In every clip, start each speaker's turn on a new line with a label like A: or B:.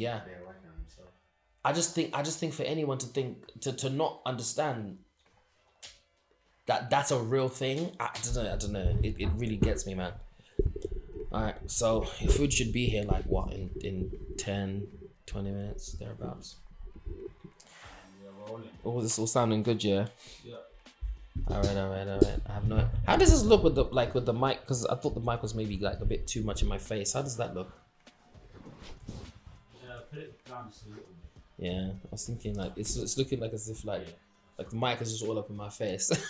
A: yeah.
B: They're on themselves.
A: I just think I just think for anyone to think to, to not understand that that's a real thing, I don't know, I don't know. It, it really gets me, man. Alright, so your food should be here like what in, in 10, 20 minutes, thereabouts. Oh, this all sounding good, yeah.
B: Yeah.
A: Alright, alright, alright. I have no how does this look with the like with the mic? Because I thought the mic was maybe like a bit too much in my face. How does that look?
B: Yeah, put it down just a little bit.
A: Yeah, I was thinking like it's it's looking like as if like like the mic is just all up in my face.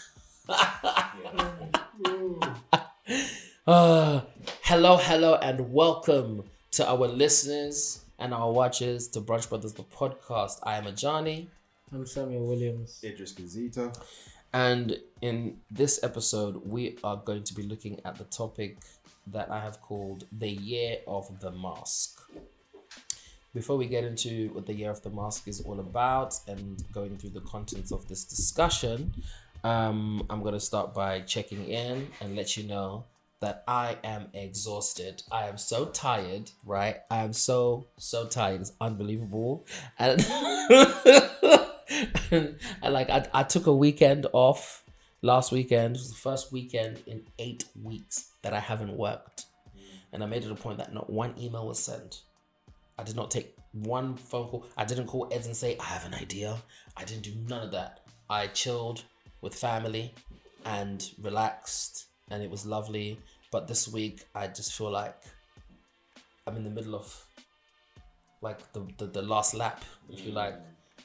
A: Uh, hello, hello, and welcome to our listeners and our watchers to Brunch Brothers the podcast. I am Ajani,
C: I'm Samuel Williams.
D: Idris Gazita.
A: and in this episode, we are going to be looking at the topic that I have called the Year of the Mask. Before we get into what the Year of the Mask is all about and going through the contents of this discussion, um, I'm going to start by checking in and let you know that I am exhausted. I am so tired, right? I am so, so tired. It's unbelievable. And, and, like, I, I took a weekend off last weekend. It was the first weekend in eight weeks that I haven't worked. And I made it a point that not one email was sent. I did not take one phone call. I didn't call Eds and say, I have an idea. I didn't do none of that. I chilled with family and relaxed, and it was lovely. But this week, I just feel like I'm in the middle of like the, the, the last lap, if you like.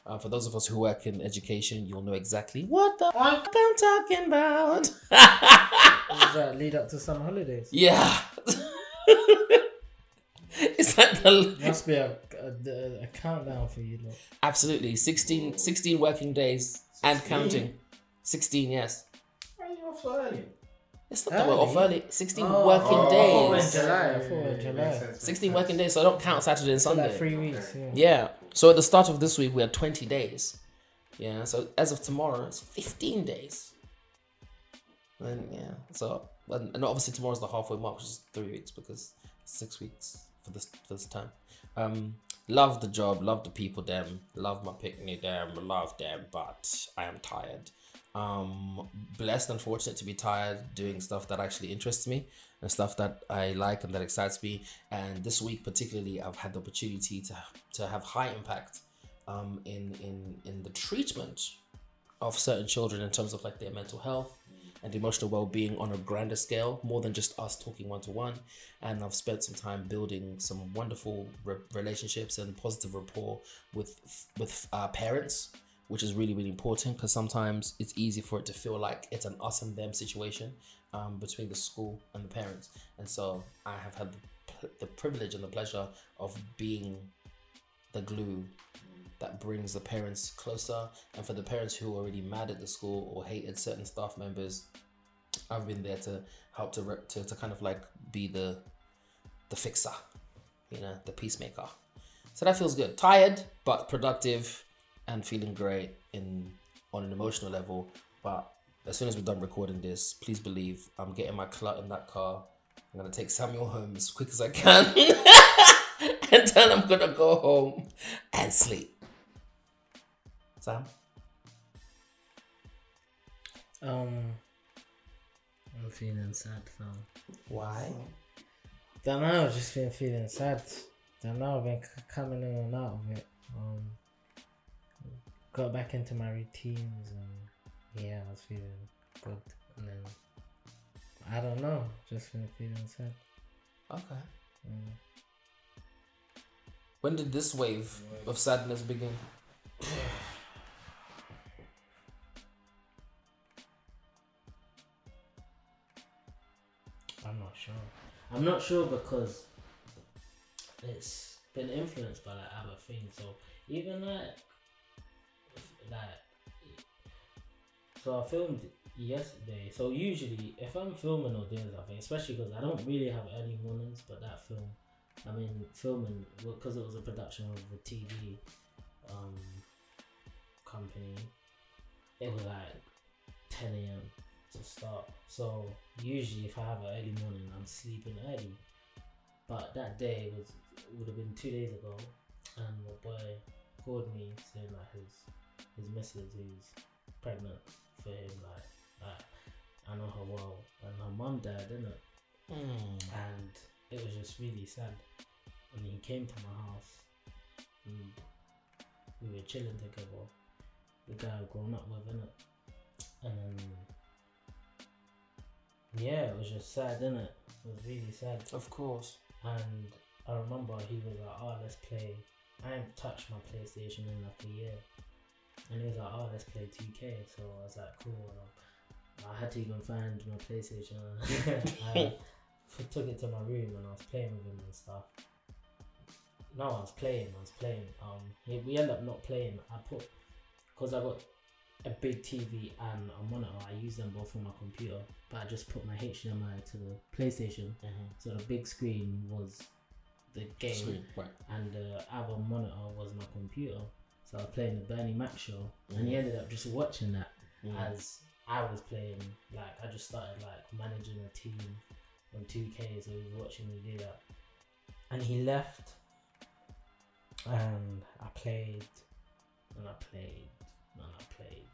A: Uh, for those of us who work in education, you'll know exactly what the fuck I'm talking about.
C: Does that lead up to some holidays?
A: yeah. Is that the
C: Must be a, a, a countdown for you, lot.
A: Absolutely. 16, 16 working days and counting. 16, yes.
B: Why are you off so early?
A: It's not that we're off
C: Early?
A: early. 16
C: Oh,
A: working
C: oh,
A: days.
C: in July. I thought in July.
A: 16 working days, so I don't count Saturday and
C: So
A: Sunday.
C: like three weeks. Yeah.
A: Yeah. So at the start of this week, we had 20 days. Yeah. So as of tomorrow, it's 15 days. And yeah. So, and, and obviously tomorrow's the halfway mark, which is three weeks because six weeks for this for this time. Um, love the job, love the people, them, love my picnic, them, love them, but I am tired. Um, blessed and fortunate to be tired doing stuff that actually interests me and stuff that I like and that excites me. And this week, particularly, I've had the opportunity to to have high impact um, in in in the treatment of certain children in terms of like their mental health and emotional well-being on a grander scale more than just us talking one-to-one. And i've spent some time building some wonderful re- relationships and positive rapport with with uh, parents which is really really important because sometimes it's easy for it to feel like it's an us and them situation um, between the school and the parents. And so i have had the, the privilege and the pleasure of being the glue that brings the parents closer and for the parents who are already mad at the school or hated certain staff members i've been there to help to re- to, to kind of like be the the fixer you know the peacemaker. So that feels good. Tired but productive and feeling great in on an emotional level. But as soon as we're done recording this please believe i'm getting my clut in that car. I'm gonna take samuel home as quick as i can and then i'm gonna go home and sleep sam
C: Um, I'm feeling sad, fam.
A: why
C: Don't know. I've just been feeling sad. Don't know. I've been c- coming in and out of it. Um, got back into my routines and yeah, I was feeling good. And then I don't know. Just been feeling sad.
A: okay
C: Mm.
A: when did this wave of sadness begin
C: I'm not sure. I'm not sure because it's been influenced by like other things. So even like, like, so I filmed yesterday. So usually, if I'm filming or doing something, especially because I don't really have early mornings, but that film, I mean, filming because it was a production of the TV um, company. It was like 10 a.m. to start. So usually, if I have an early morning, I'm sleeping early. But that day was would have been two days ago. and my boy called me saying that his his missus who's pregnant for him like like I know her well and her mum died didn't it
A: Mm.
C: and it was just really sad and he came to my house and we were chilling together the guy I've grown up with innit and yeah it was just sad innit it It was really sad
A: Of course.
C: and I remember he was like, "Oh, let's play." I haven't touched my PlayStation in like a year, and he was like, "Oh, let's play 2K." So I was like, "Cool." And I, had to even find my PlayStation. I took it to my room and I was playing with him and stuff. No, I was playing. I was playing. Um, we ended up not playing. I put because I got a big TV and a monitor. I use them both on my computer, but I just put my HDMI to the PlayStation.
A: Mm-hmm.
C: So the big screen was the game,
A: Screen. Right.
C: and the other monitor was my computer. So I was playing the Bernie Mac show, and he
A: Mhm.
C: ended up just watching that
A: Mm.
C: as I was playing. Like I just started like managing a team on 2K, so he was watching me do that. And he left, and I played, and I played, and I played,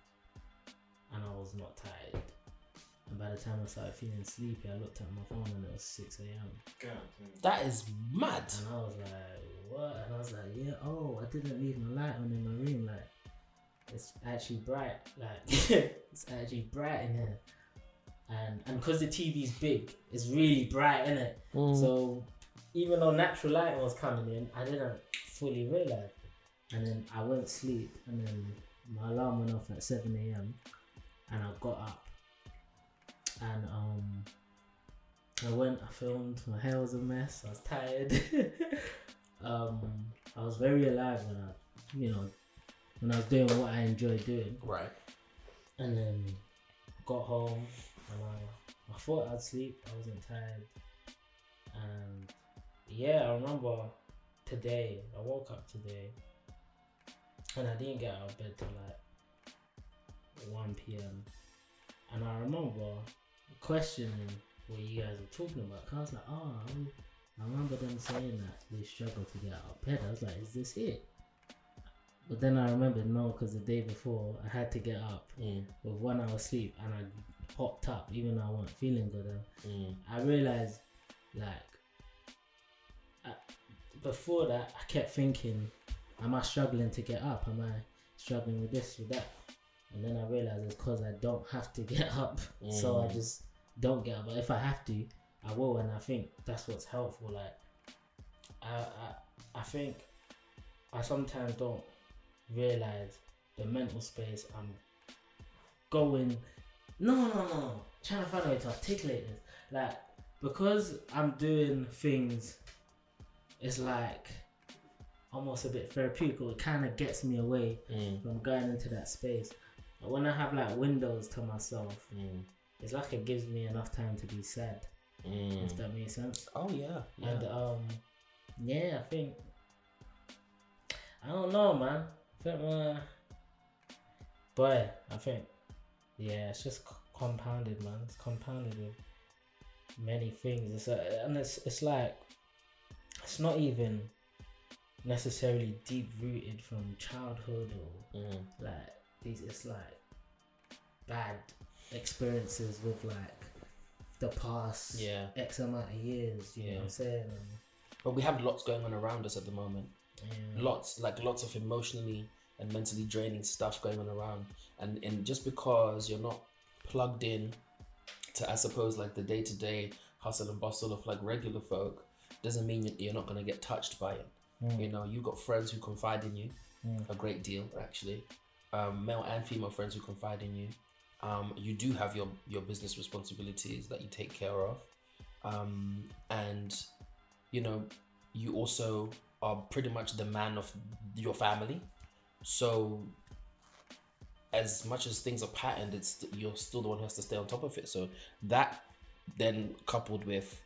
C: and I was not tired. And by the time I started feeling sleepy, I looked at my phone and it was 6 a.m.
A: That is mad.
C: And I was like, what? And I was like, yeah, oh, I didn't leave my light on in my room. Like, it's actually bright. Like, it's actually bright in here. And and because the TV's big, it's really bright in it.
A: Mm.
C: So even though natural light was coming in, I didn't fully realize. And then I went to sleep, and then my alarm went off at 7 a.m. And I got up, and um, I went, I filmed. My hair was a mess. I was tired. um, I was very alive when I, you know, when I was doing what I enjoy doing.
A: right.
C: And then got home and I, I thought I'd sleep. I wasn't tired. And yeah, I remember today, I woke up today and I didn't get out of bed till like 1 p.m. And I remember questioning what you guys were talking about. 'cause I was like, oh, I remember them saying that they struggle to get out of bed. I was like, is this it? But then I remembered no, because the day before I had to get up
A: Mm.
C: with one hour sleep and I popped up even though I wasn't feeling good.
A: Mm.
C: I realized, like, I, before that, I kept thinking, am I struggling to get up? Am I struggling with this, with that? And then I realize it's because I don't have to get up. So I
A: Mm.
C: just don't get up. But if I have to, I will. And I think that's what's helpful. Like, I, I, I think I sometimes don't realize the mental space I'm going. No, no, no, no. Trying to find a way to articulate this. Like, because I'm doing things, it's like almost a bit therapeutic. It kind of gets me away
A: Mm.
C: from going into that space. But when I have like windows to myself,
A: Mm.
C: it's like it gives me enough time to be sad. If
A: Mm.
C: that makes sense.
A: Oh yeah. Yeah.
C: And um, yeah, I think I don't know, man. I think, uh, boy, I think yeah, it's just c- compounded, man. It's compounded with many things. It's a, and it's it's like it's not even necessarily deep rooted from childhood or
A: Mm.
C: like these. It's like bad experiences with like the past
A: Yeah.
C: X amount of years, you know what I'm saying?
A: But we have lots going on around us at the moment.
C: yeah.
A: Lots, like lots of emotionally and mentally draining stuff going on around. And and just because you're not plugged in to, I suppose, like the day to day hustle and bustle of like regular folk, doesn't mean you're not gonna get touched by it.
C: Mm.
A: You know, you've got friends who confide in you
C: Mm.
A: a great deal, actually. Um, male and female friends who confide in you. Um, you do have your your business responsibilities that you take care of, um, and you know you also are pretty much the man of your family. So, as much as things are patterned, it's you're still the one who has to stay on top of it. So that then coupled with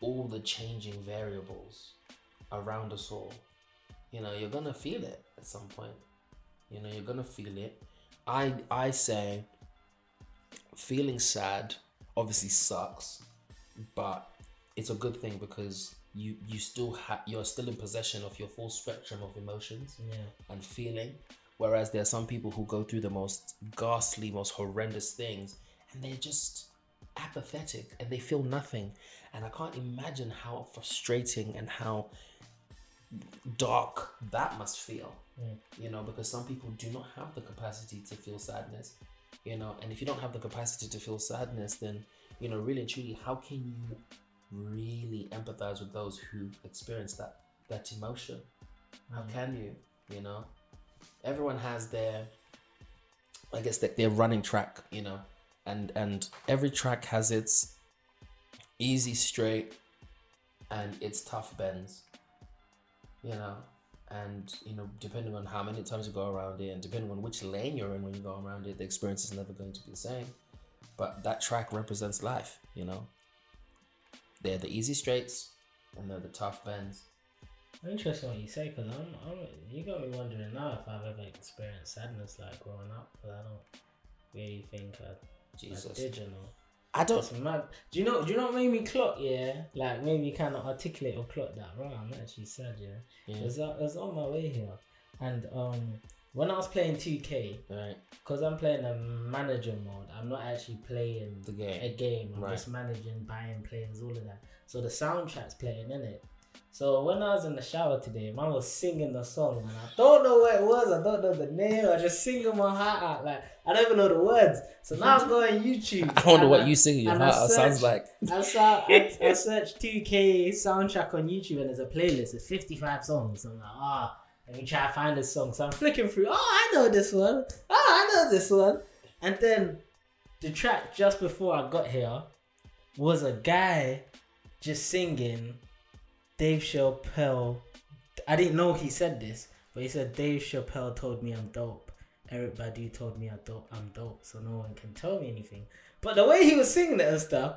A: all the changing variables around us all, you know, you're gonna feel it at some point. You know, you're gonna feel it. I I say feeling sad obviously sucks, but it's a good thing because you you still have you're still in possession of your full spectrum of emotions
C: Yeah.
A: and feeling. Whereas there are some people who go through the most ghastly, most horrendous things, and they're just apathetic and they feel nothing. And I can't imagine how frustrating and how dark that must feel. Mm. You know, because some people do not have the capacity to feel sadness. You know, and if you don't have the capacity to feel sadness, then you know, really and truly, how can you really empathize with those who experience that that emotion? How mm-hmm. can you? You know, everyone has their, I guess, their, their running track. You know, and and every track has its easy straight and its tough bends. You know, and you know, depending on how many times you go around it, and depending on which lane you're in when you go around it, the experience is never going to be the same. But that track represents life. You know, they're the easy straights and they're the tough bends.
C: Interesting what you say, because I'm, I'm, you got me wondering now if I've ever experienced sadness like growing up, but I don't really think I, I
A: Jesus,
C: did, you know.
A: I don't.
C: It's mad. Do you know? Do you know what made me clock? Yeah, like made me kind of articulate or clock that. Right, I'm actually sad. Yeah,
A: Yeah.
C: it, was, it was on my way here, and um, when I was playing 2K,
A: Right,
C: because I'm playing a manager mode, I'm not actually playing
A: the game.
C: a game. I'm
A: Right.
C: just managing, buying players, all of that. So the soundtrack's playing in it. So when I was in the shower today, man was singing the song, and I don't know what it was. I don't know the name. I just singing my heart out, like I don't even know the words. So now I'm going YouTube.
A: I wonder what you sing in your
C: I
A: heart sounds like.
C: I saw I, I searched 2K soundtrack on YouTube and there's a playlist with 55 songs. I'm like, ah, let me try to find this song. So I'm flicking through. Oh, I know this one. Oh, I know this one. And then the track just before I got here was a guy just singing Dave Chappelle. I didn't know he said this, but he said Dave Chappelle told me I'm dope. Erykah Badu told me I'm dope. I'm dope, so no one can tell me anything. But the way he was singing it and stuff,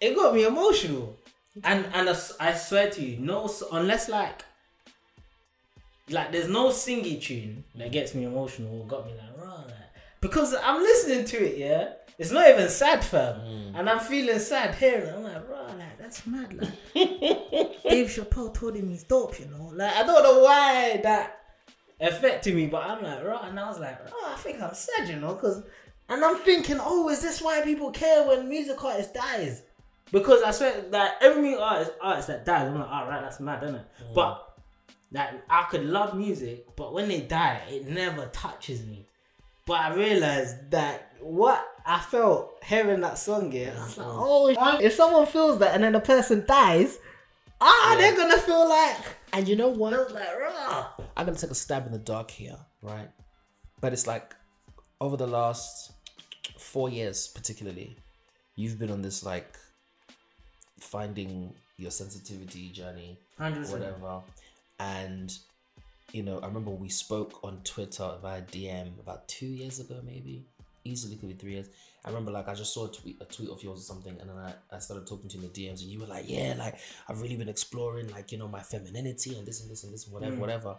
C: it got me emotional. And and I swear to you, no, unless like, like there's no singy tune that gets me emotional or got me like raw like, because I'm listening to it. Yeah, it's not even sad, fam,
A: Mm.
C: and I'm feeling sad hearing. it. I'm like raw like that's mad. Like Dave Chappelle told him he's dope, you know. Like I don't know why that affected me, but I'm like right, and I was like, oh, I think I'm sad, you know, because. And I'm thinking, oh, is this why people care when music artist dies? Because I swear that every music artist, artist that dies, I'm like, all right, that's mad, isn't it? Mm. But that I could love music, but when they die, it never touches me. But I realized that what I felt hearing that song, yeah, I was like, mm. oh, if someone feels that and then the person dies. They're gonna feel like,
A: And you know what?
C: like.
A: I'm gonna take a stab in the dark here, right? But it's like over the last four years, particularly, you've been on this like finding your sensitivity journey,
C: 100%.
A: whatever. And you know, I remember we spoke on Twitter via DM about two years ago, maybe easily could be three years. I remember like I just saw a tweet, a tweet of yours or something, and then I, I started talking to you in the DMs, and you were like, "Yeah, like I've really been exploring like you know my femininity and this and this and this and whatever,
C: Mm.
A: whatever."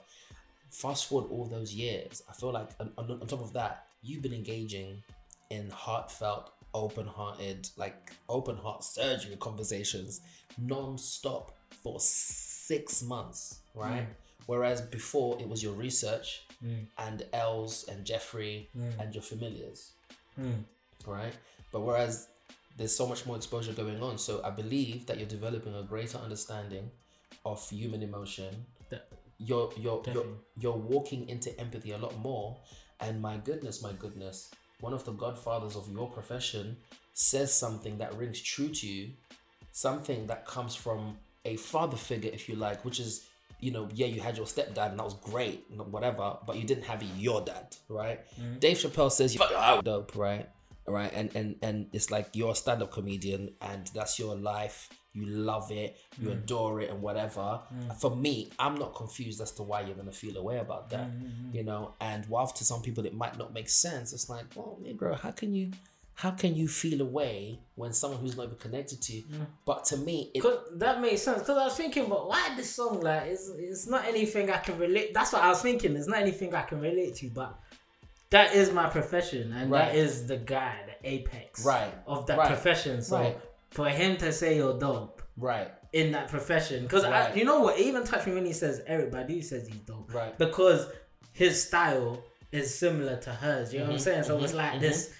A: Fast forward all those years, I feel like on, on, top of that, you've been engaging in heartfelt, open-hearted, like open heart surgery conversations non-stop for six months, right? Whereas before it was your research
C: Mm.
A: and Els and Jeffrey
C: Mm.
A: and your familiars,
C: Mm.
A: Right? But whereas there's so much more exposure going on, so I believe that you're developing a greater understanding of human emotion.
C: That,
A: You're you're you're, you're walking into empathy a lot more. And my goodness, my goodness, one of the godfathers of your profession says something that rings true to you, something that comes from a father figure, if you like, which is, you know, yeah, you had your stepdad and that was great, whatever, but you didn't have your dad, right? Mm. Dave Chappelle says you're dope, right? Right, and and and it's like you're a stand-up comedian and that's your life. You love it, you mm. adore it, and whatever. Mm. For me, I'm not confused as to why you're gonna feel away about that, mm, you know. And while to some people it might not make sense, it's like, oh, well, Negro, how can you, how can you feel away when someone who's not even connected to you? But to me, it,
C: that makes sense. Cause I was thinking, but why this song? Like, it's it's not anything I can relate. That's what I was thinking. There's not anything I can relate to. But that is my profession, and
A: Right.
C: that is the guy, the apex,
A: Right.
C: of that
A: Right.
C: profession. So for him to say you're dope,
A: right,
C: in that profession. Because you know what? It even touched me when he says Erykah Badu says he's dope.
A: Right.
C: Because his style is similar to hers. You know what I'm
A: Mhm,
C: saying? So it's
A: mhm,
C: like
A: mhm.
C: this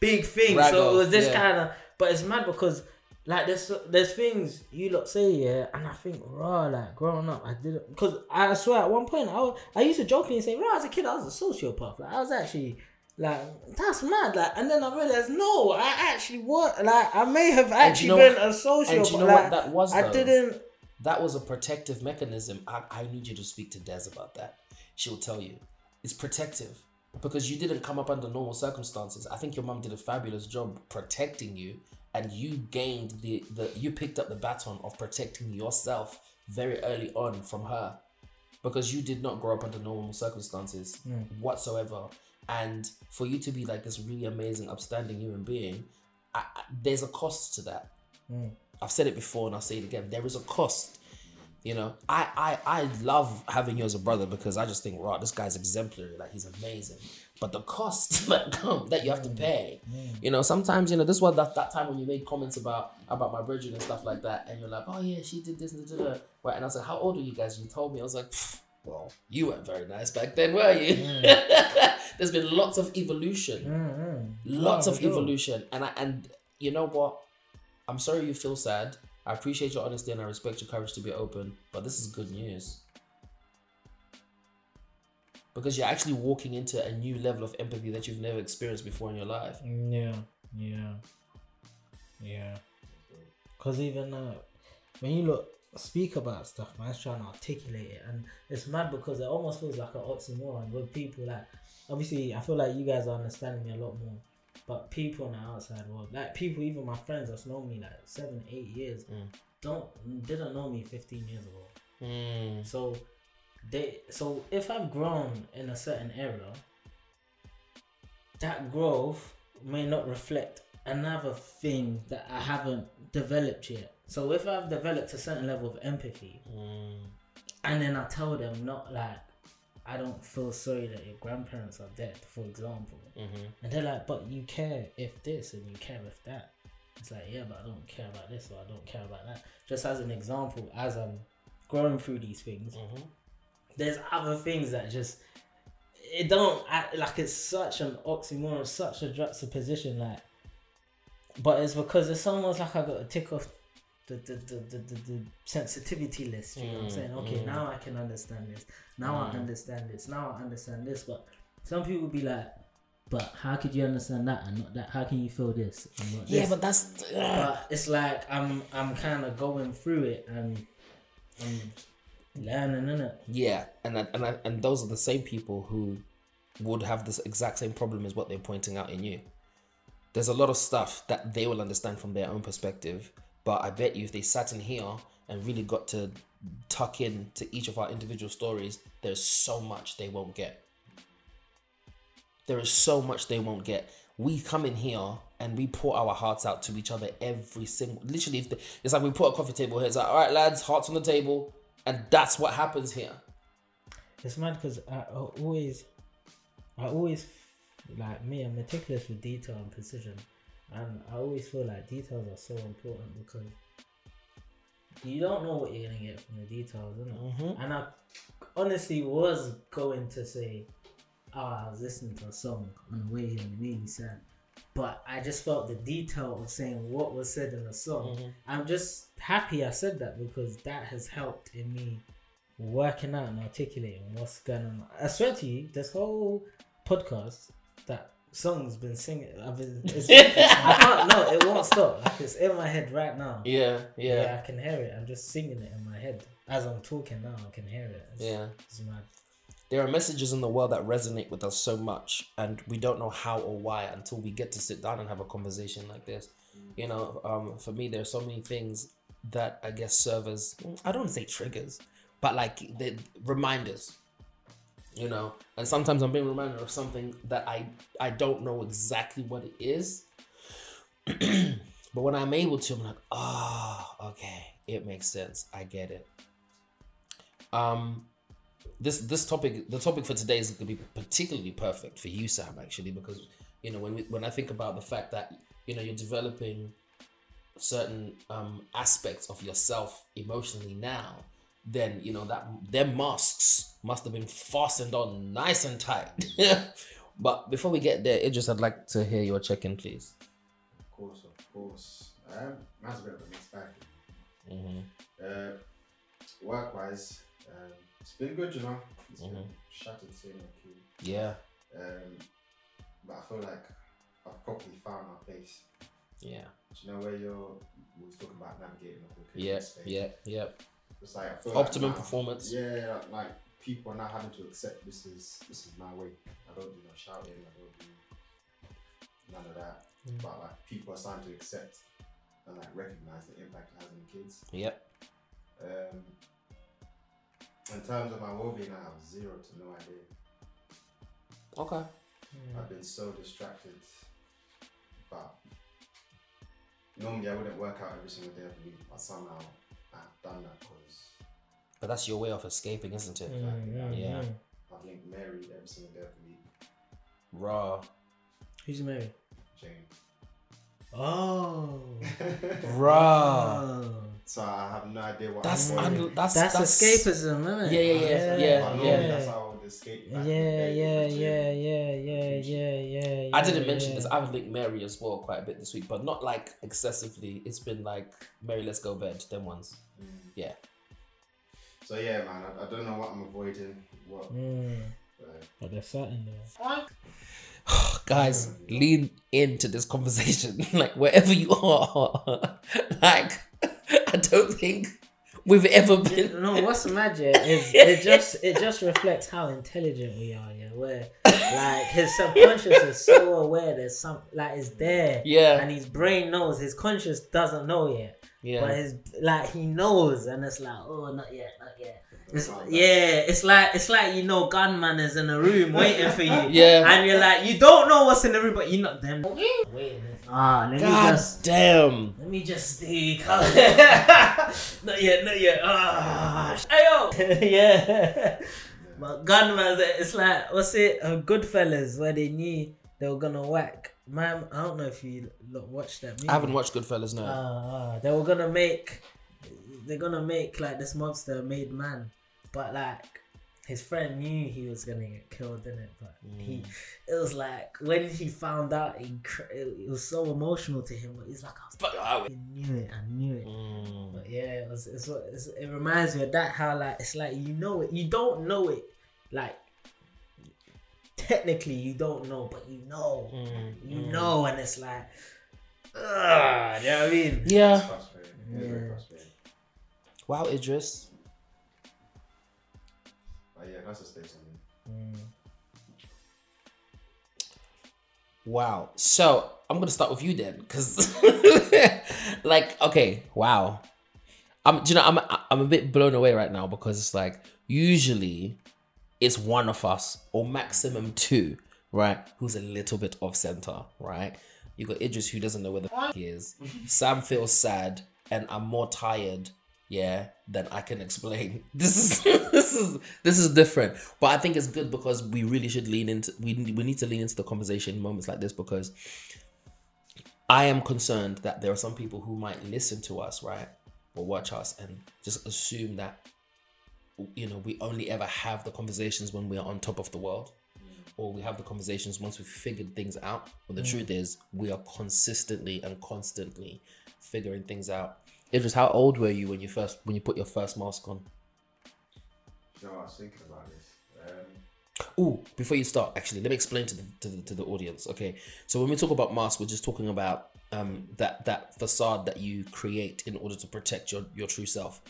C: big thing. so it was this
A: yeah.
C: kind of. But it's mad because. Like there's there's things you lot say yeah, and I think raw like growing up I didn't because I swear at one point I, was, I used to jokingly say raw as a kid I was a sociopath like I was actually like that's mad like and then I realized no I actually what like I may have actually
A: know-
C: been a sociopath
A: you know
C: like,
A: what that was
C: I didn't
A: That was a protective mechanism. I, I need you to speak to Des about that. She'll tell you. It's protective because you didn't come up under normal circumstances. I think your mum did a fabulous job protecting you, and you gained the, the you picked up the baton of protecting yourself very early on from her because you did not grow up under normal circumstances hmm. whatsoever. And for you to be like this really amazing, upstanding human being, I, I, there's a cost to that. Hmm. I've said it before and I'll say it again. There is a cost. You know, I, I I love having you as a brother because I just think, wow, this guy's exemplary. Like he's amazing. But the cost that come that you have to mm. pay, mm. you know, sometimes you know this was that, that time when you made comments about about my brethren and stuff like that, and you're like, oh yeah, she did this and da, da, da. right. And I was like, how old are you guys? And you told me, I was like, well, you weren't very nice back then, were you? Mm. There's been lots of evolution
C: Mm-hmm.
A: lots of evolution and I, and you know what i'm sorry you feel sad i appreciate your honesty and i respect your courage to be open but this is good news because you're actually walking into a new level of empathy that you've never experienced before in your life
C: Yeah, yeah, yeah. Cause even uh, when you look speak about stuff, man's trying to articulate it, and it's mad because it almost feels like an oxymoron with people like. Obviously, I feel like you guys are understanding me a lot more, but people in the outside world, like people, even my friends that's known me like seven, eight years,
A: Mm.
C: don't didn't know me fifteen years ago.
A: mm.
C: So they so if I've grown in a certain area, that growth may not reflect another thing that I haven't developed yet. So if I've developed a certain level of empathy
A: Mm.
C: and then I tell them not like I don't feel sorry that your grandparents are dead, for example.
A: Mhm.
C: And they're like, but you care if this and you care if that. It's like, yeah, but I don't care about this or I don't care about that. Just as an example, as I'm growing through these things,
A: Mhm.
C: There's other things that just it don't act like it's such an oxymoron, such a juxtaposition, like. But it's because it's almost like I got to tick off the the, the, the, the, the sensitivity list. You know what I'm
A: Mm,
C: saying? Okay,
A: mm.
C: now I can understand this. Now I
A: Mm.
C: understand this. Now I understand this. But some people be like, "But how could you understand that and not that? How can you feel this and not
A: yeah
C: this?"
A: but that's
C: but it's like I'm I'm kind of going through it and I'm learning in it.
A: Yeah, and and and those are the same people who would have this exact same problem as what they're pointing out in you. There's a lot of stuff that they will understand from their own perspective, but I bet you if they sat in here and really got to tuck in to each of our individual stories, there's so much they won't get. There is so much they won't get. We come in here and we pour our hearts out to each other every single. Literally, the, it's like we put a coffee table here. It's like, all right, lads, hearts on the table, and that's what happens here.
C: It's mad because I always, I always, like me, I'm meticulous with detail and precision, and I always feel like details are so important because you don't know what you're gonna get from the details?
A: Mhm.
C: And I honestly was going to say, oh, I was listening to a song on the way here and it made me sad. But I just felt the detail of saying what was said in the song.
A: Mhm.
C: I'm just happy I said that because that has helped in me working out and articulating what's going on. I swear to you, this whole podcast, that song's been singing. I've been, it's, I can't. No, it won't stop. Like it's in my head right now.
A: Yeah,
C: Yeah.
A: yeah,
C: I can hear it. I'm just singing it in my head as I'm talking now. I can hear it. It's,
A: yeah.
C: it's mad.
A: There are messages in the world that resonate with us so much, and we don't know how or why until we get to sit down and have a conversation like this. You know, um, for me, there are so many things that I guess serve as I don't say triggers, but like the reminders. You know, and sometimes I'm being reminded of something that I I don't know exactly what it is, but when I'm able to, I'm like, ah, okay, it makes sense. I get it. Um, this this topic the topic for today is going to be particularly perfect for you sam actually because you know when we, when i think about the fact that you know you're developing certain um aspects of yourself emotionally now, then you know that their masks must have been fastened on nice and tight. but before we get there, Idris, I'd like to hear your check-in, please.
B: Of course, of course. Um, mine's a bit of a mixed bag.
A: Mm-hmm.
B: Uh, work wise, um, it's been good, you know. It's been
A: Mhm.
B: shattered seeing my key.
A: Yeah,
B: Um, but I feel like I've properly found my place.
A: yeah,
B: Do you know where you're? We was talking about navigating the cooking
A: yeah,
B: stage.
A: yeah, yeah.
B: It's like I feel like
A: Optimum
B: now-
A: performance.
B: Yeah, like people are now having to accept this is this is my way. I don't do no shouting. I don't do none of that.
A: Mm.
B: But like people are starting to accept and like recognize the impact it has on the kids.
A: Yep.
B: Um, in terms of my well-being, I have zero to no idea.
A: Okay.
B: I've been so distracted, but normally I wouldn't work out every single day of the week, but somehow I've done that because
A: But that's your way of escaping, isn't it?
C: Mm,
A: Yeah.
C: mm.
B: I've linked Mary every single day of the week.
A: Raw.
C: Who's married?
B: Jane.
C: Oh.
A: Raw.
C: Oh.
B: so I have no idea what
A: That's
B: I'm
A: un- that's
C: That's,
A: that's
C: escapism, isn't it?
A: Yeah, yeah, yeah, yeah,
B: But
A: yeah.
B: that's how I would escape.
C: Yeah,
B: back in the
C: yeah, yeah,
B: with the gym.
C: yeah, yeah, yeah, yeah, yeah.
A: I didn't mention this. I've linked Mary as well quite a bit this week, but not like excessively. It's been like Mary, let's go bed. Them ones.
B: Mm.
A: Yeah.
B: So yeah, man, I, I don't know what I'm avoiding. What?
C: Mm.
B: Uh,
C: But there's something there.
A: Guys, lean into this conversation. like wherever you are. like I don't think we've ever been.
C: No, what's magic is it just it just reflects how intelligent we are. Yeah, where like his subconscious is so aware there's some like it's there,
A: Yeah.
C: and his brain knows. His conscious doesn't know yet,
A: Yeah, but
C: his like he knows, and it's like oh not yet, not yet. It's, yeah, it's like it's like you know, gunman is in a room waiting for you.
A: Yeah.
C: and you're like you don't know what's in the room, but you know them. Wait, ah, let me just
A: damn.
C: let me just stay calm. not yet, not yet. Ah, sh- Ayo. yeah. But gunman, it's like what's it? Uh, Goodfellas, where they knew they were gonna whack. Man, I don't know if you lo- watched that movie.
A: I haven't watched Goodfellas no.
C: Ah, ah, they were gonna make. They're gonna make like this monster made man, but like his friend knew he was gonna get killed in it. But he, it was like when he found out, he, cr- it, it was so emotional to him. But he's like, I, was,
A: Fuck, I-
C: I knew it, I knew it.
A: Mm.
C: But yeah, it was. It's, it's, it reminds me of that. How like it's like you know it, you don't know it, like technically you don't know, but you know,
A: Mm,
C: you
A: mm.
C: know, and it's like, ugh, you know what I mean?
B: It's
A: Yeah.
B: frustrating. It's very
C: Yeah.
A: Wow, Idris.
B: But that's a stay something.
C: Mm.
A: Wow. So I'm gonna start with you then, because like, okay, wow. I'm, do you know, I'm, I'm a bit blown away right now because it's like usually it's one of us or maximum two, right? Who's a little bit off center, right? You got Idris who doesn't know where the f- he is. Sam feels sad, and I'm more tired, yeah, than I can explain. This is this is this is different, but I think it's good because we really should lean into we we need to lean into the conversation in moments like this because I am concerned that there are some people who might listen to us, right, or watch us and just assume that you know we only ever have the conversations when we are on top of the world or we have the conversations once we've figured things out. But the mm. truth is, we are consistently and constantly figuring things out. Idris, how old were you when you first when you put your first mask on?
B: You know, I was thinking about this. Um,
A: Oh, before you start, actually, let me explain to the, to the to the audience. Okay, so when we talk about masks, we're just talking about um, that that facade that you create in order to protect your your true self.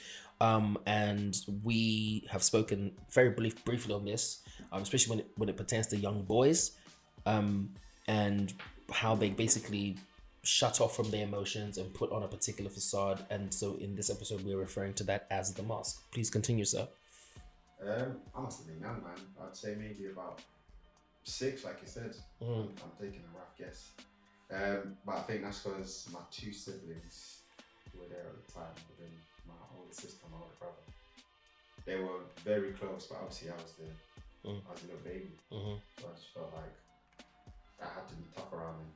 A: Um, and we have spoken very brief, briefly on this, um, especially when it when it pertains to young boys, um, and how they basically shut off from their emotions and put on a particular facade. And so, in this episode, we're referring to that as the mask. Please continue, sir.
B: um, I must have been young, man. I'd say maybe about six, like you said.
A: Mm.
B: I'm taking a rough guess. Um, but I think that's because my two siblings were there at the time, within my older sister, my older brother. They were very close, but obviously I was the,
A: Mm.
B: I was a little baby,
A: hmm
B: so I just felt like I had to be tough around them.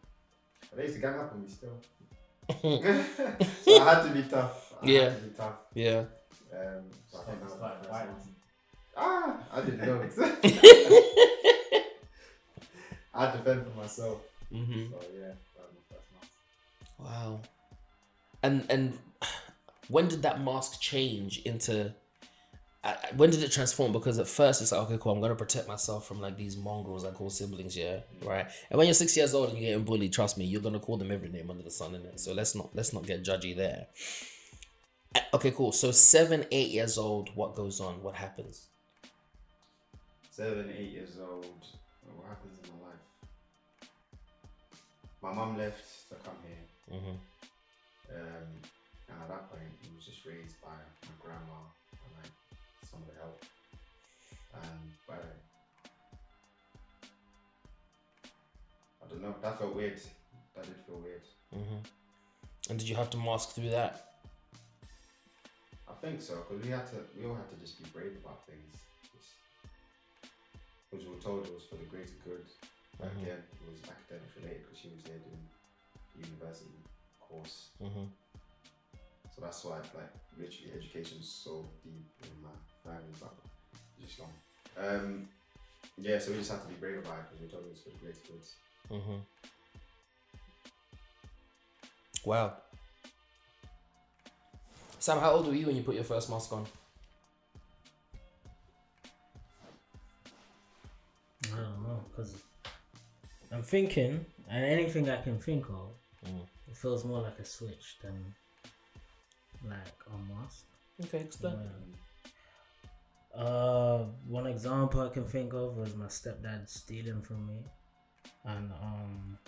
B: But they used to gang up on me still. so I had to be tough. I
A: Yeah.
B: Had to be tough.
A: Yeah.
B: Um, so I think that was
C: It's quite
B: first Ah, I didn't know. I had to fend for myself.
A: hmm
B: So yeah, that was my first mask.
A: Wow. And and when did that mask change into? Uh, When did it transform? Because at first it's like, okay, cool, I'm gonna protect myself from like these mongrels I call siblings, yeah, right. And when you're six years old and you're getting bullied, trust me, you're gonna call them every name under the sun, innit? So let's not let's not get judgy there. Uh, Okay, cool. So seven, eight years old, what goes on? What happens?
B: Seven, eight years old. What happens in my life? My mum left to come here.
A: Mm-hmm.
B: Um, and at that point, he was just raised by my grandma some of. And by I don't know, that felt weird. That did feel weird.
A: Mm-hmm. And did you have to mask through that?
B: I think so because we had to. We all had to just be brave about things. which, we were told it was for the greater good. But
A: Mhm.
B: Again, it was academics related because she was there doing university course.
A: Mm-hmm.
B: So that's why, like, literally, education is so deep in my family. But just gone. Um, yeah, so we just have to be brave about it because we're told it was for the greater good.
A: Mm-hmm. Wow. Sam, how old were you when you put your first mask on?
C: I don't know, because I'm thinking, and anything I can think of,
A: Mm.
C: it feels more like a switch than like a mask.
A: Okay, explain.
C: Uh, one example I can think of was my stepdad stealing from me, and um,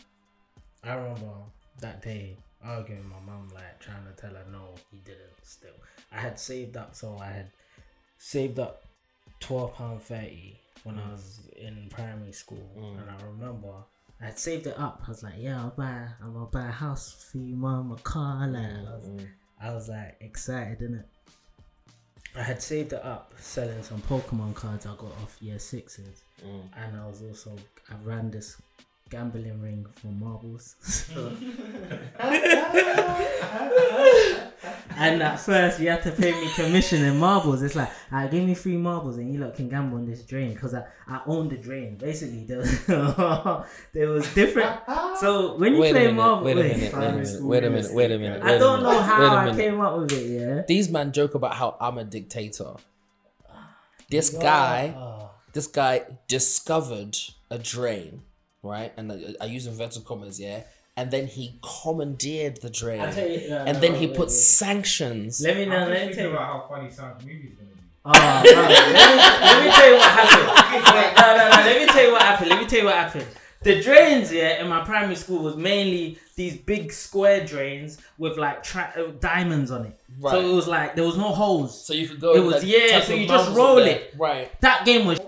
C: I remember that day arguing with my mum, like trying to tell her no, he didn't steal. I had saved up, so I had saved up twelve pound thirty when I was in primary school,
A: Mm.
C: and I remember. I had saved it up. I was like, "Yeah, I'll buy. I'm gonna buy a house for you, mum, a car." Like,
A: Mm.
C: I was like excited, innit? I had saved it up selling some Pokemon cards I got off year sixes,
A: Mm.
C: and I was also I ran this gambling ring for marbles. So- and at first you had to pay me commission in marbles. It's like, I give me free marbles and you lot can gamble on this drain because I, I owned the drain. Basically, there was, there was different. So when you
A: Wait
C: play marbles,
A: wait a minute, wait a minute, wait a minute, wait a minute.
B: I
A: wait
C: I
A: a
C: don't
A: minute,
C: know how
A: wait a
C: I
A: minute.
C: came up with it. Yeah.
A: These man joke about how I'm a dictator. This guy,
C: Oh.
A: this guy discovered a drain, right? And I, I use inverted commas, yeah. And then he commandeered the drain,
C: you, no,
A: and
C: no,
A: then
C: wait,
A: he
C: wait,
A: put
C: wait.
A: sanctions.
C: Let me know.
D: I'm
C: Let me tell you.
D: about how funny Sam's movie's gonna be.
C: Oh, let, me, let me tell you what happened. Wait, no, no, no. Let me tell you what happened. Let me tell you what happened. The drains, yeah, in my primary school was mainly these big square drains with like tra- uh, diamonds on it.
A: Right.
C: So it was like there was no holes.
A: So you could go.
C: It was-
A: like,
C: yeah, so you just roll it.
A: Right.
C: That game was.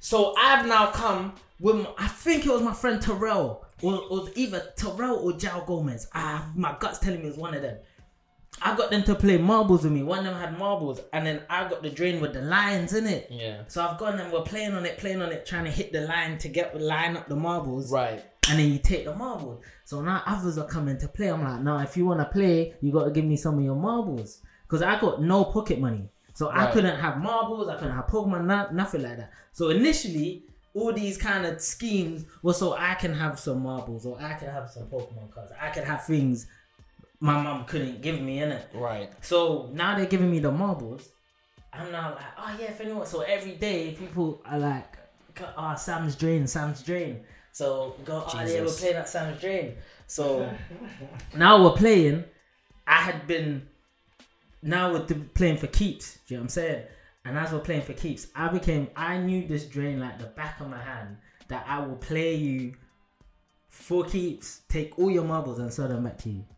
C: So I've now come with my, I think it was my friend Terrell or, or either Terrell or Jao Gomez. Ah, my gut's telling me it's one of them. I got them to play marbles with me. One of them had marbles, and then I got the drain with the lines in it.
A: Yeah.
C: So I've gone and we're playing on it, playing on it, trying to hit the line to get line up the marbles,
A: Right.
C: and then you take the marbles. So now others are coming to play. I'm like, no, if you want to play, you got to give me some of your marbles because I got no pocket money, so I couldn't have marbles, I couldn't have Pokemon, no, nothing like that. So initially, all these kind of schemes were so I can have some marbles or I can have some Pokemon cards. I can have things my mom couldn't give me in it.
A: Right.
C: So now they're giving me the marbles. I'm now like, oh yeah, if anyone. So every day people are like, oh Sam's drain, Sam's drain. So go, oh yeah, we're playing at Sam's drain. So now we're playing. I had been, now we're playing for keeps. Do you know what I'm saying? And as we're playing for keeps, I became, I knew this drain like the back of my hand that I will play you for keeps, take all your marbles and sell them back to you.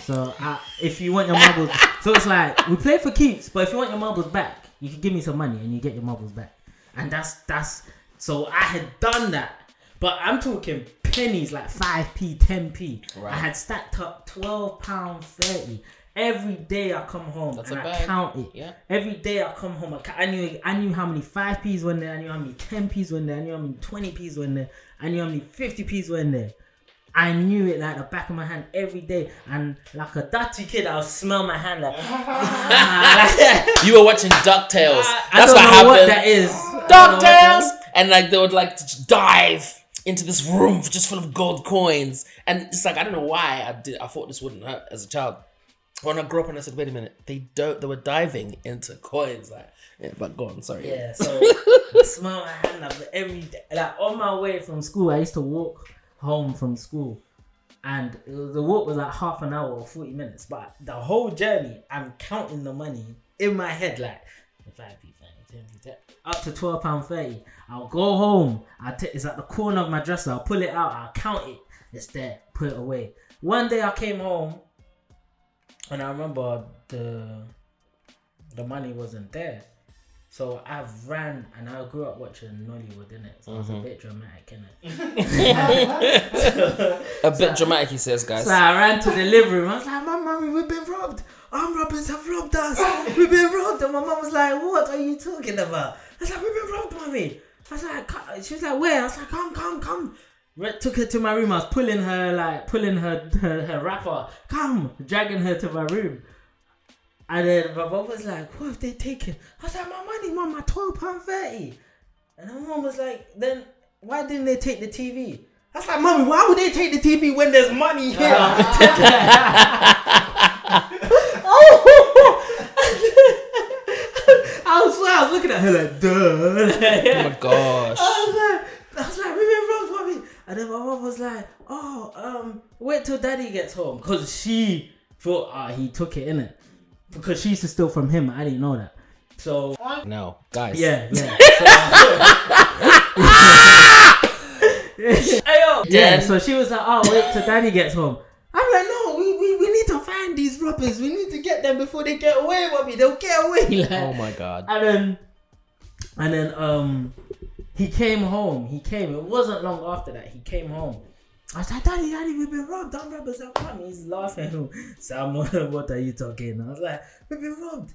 C: So uh, if you want your marbles, so it's like we play for keeps, but if you want your marbles back, you can give me some money and you get your marbles back. And that's that's so I had done that, but I'm talking pennies like five p, ten p. I had stacked up twelve pound thirty. Every day I come home
A: That's
C: and I
A: bag.
C: count it.
A: Yeah.
C: Every day I come home, I, I knew I knew how many five p's were in there. I knew how many ten p's were in there. I knew how many twenty p's were in there. I knew how many fifty p's were in there. I knew it like the back of my hand every day, and like a dirty kid, I'll smell my hand like.
A: You were watching Ducktales.
C: I, I
A: That's what
C: know
A: happened.
C: what that is. I don't know what that
A: Ducktales, and like they would like dive into this room just full of gold coins, and it's like I don't know why I did. I thought this wouldn't hurt as a child. When I grew up and I said, wait a minute, they don't. They were diving into coins, like. Yeah, but go on. Sorry.
C: Yeah, so I smell my hand up every day. Like on my way from school, I used to walk home from school, and was, the walk was like half an hour or forty minutes. But the whole journey, I'm counting the money in my head, like five p, five, ten p, up to twelve pound thirty. I'll go home. I t- it's at the corner of my dresser. I'll pull it out. I'll count it. It's there. Put it away. One day I came home, and I remember the the money wasn't there. So I ran and I grew up watching Nollywood, innit? So I was a mm-hmm. bit dramatic, innit?
A: A bit dramatic, he says, guys.
C: So I ran to the living room. I was like, "Mum, mommy, we've been robbed. Armed robbers have robbed us. We've been robbed." And my mum was like, "What are you talking about?" I was like, "We've been robbed, mommy." I was like, "She was like, where?" I was like, "Come, come, come." Took her to my room. I was pulling her, like pulling her, her, her wrapper. Come, dragging her to my room. And then my mum was like, "What have they taken?" I was like, "My money, mum, my twelve pound thirty. And my mum was like, "Then why didn't they take the TV?" I was like, "Mommy, why would they take the TV when there's money here?" I was, I was looking at her like, "Duh."
A: Oh my gosh.
C: I was like, I was like, we been robbed, mommy. And then my mom was like, oh, um, wait till daddy gets home. Because she thought uh, he took it in it. Because she used to steal from him. I didn't know that. So,
A: No, guys.
C: yeah, yeah. So, yeah, so she was like, oh, wait till daddy gets home. I'm like, no, we, we, we need to find these robbers. We need to get them before they get away, mommy. They'll get away. Like,
A: Oh my god.
C: and then, and then, um, he came home. He came. It wasn't long after that. He came home. I was like, Daddy, Daddy, we've been robbed. Don't robbers have come. He's laughing. Sam, what are you talking? I was like, we've been robbed.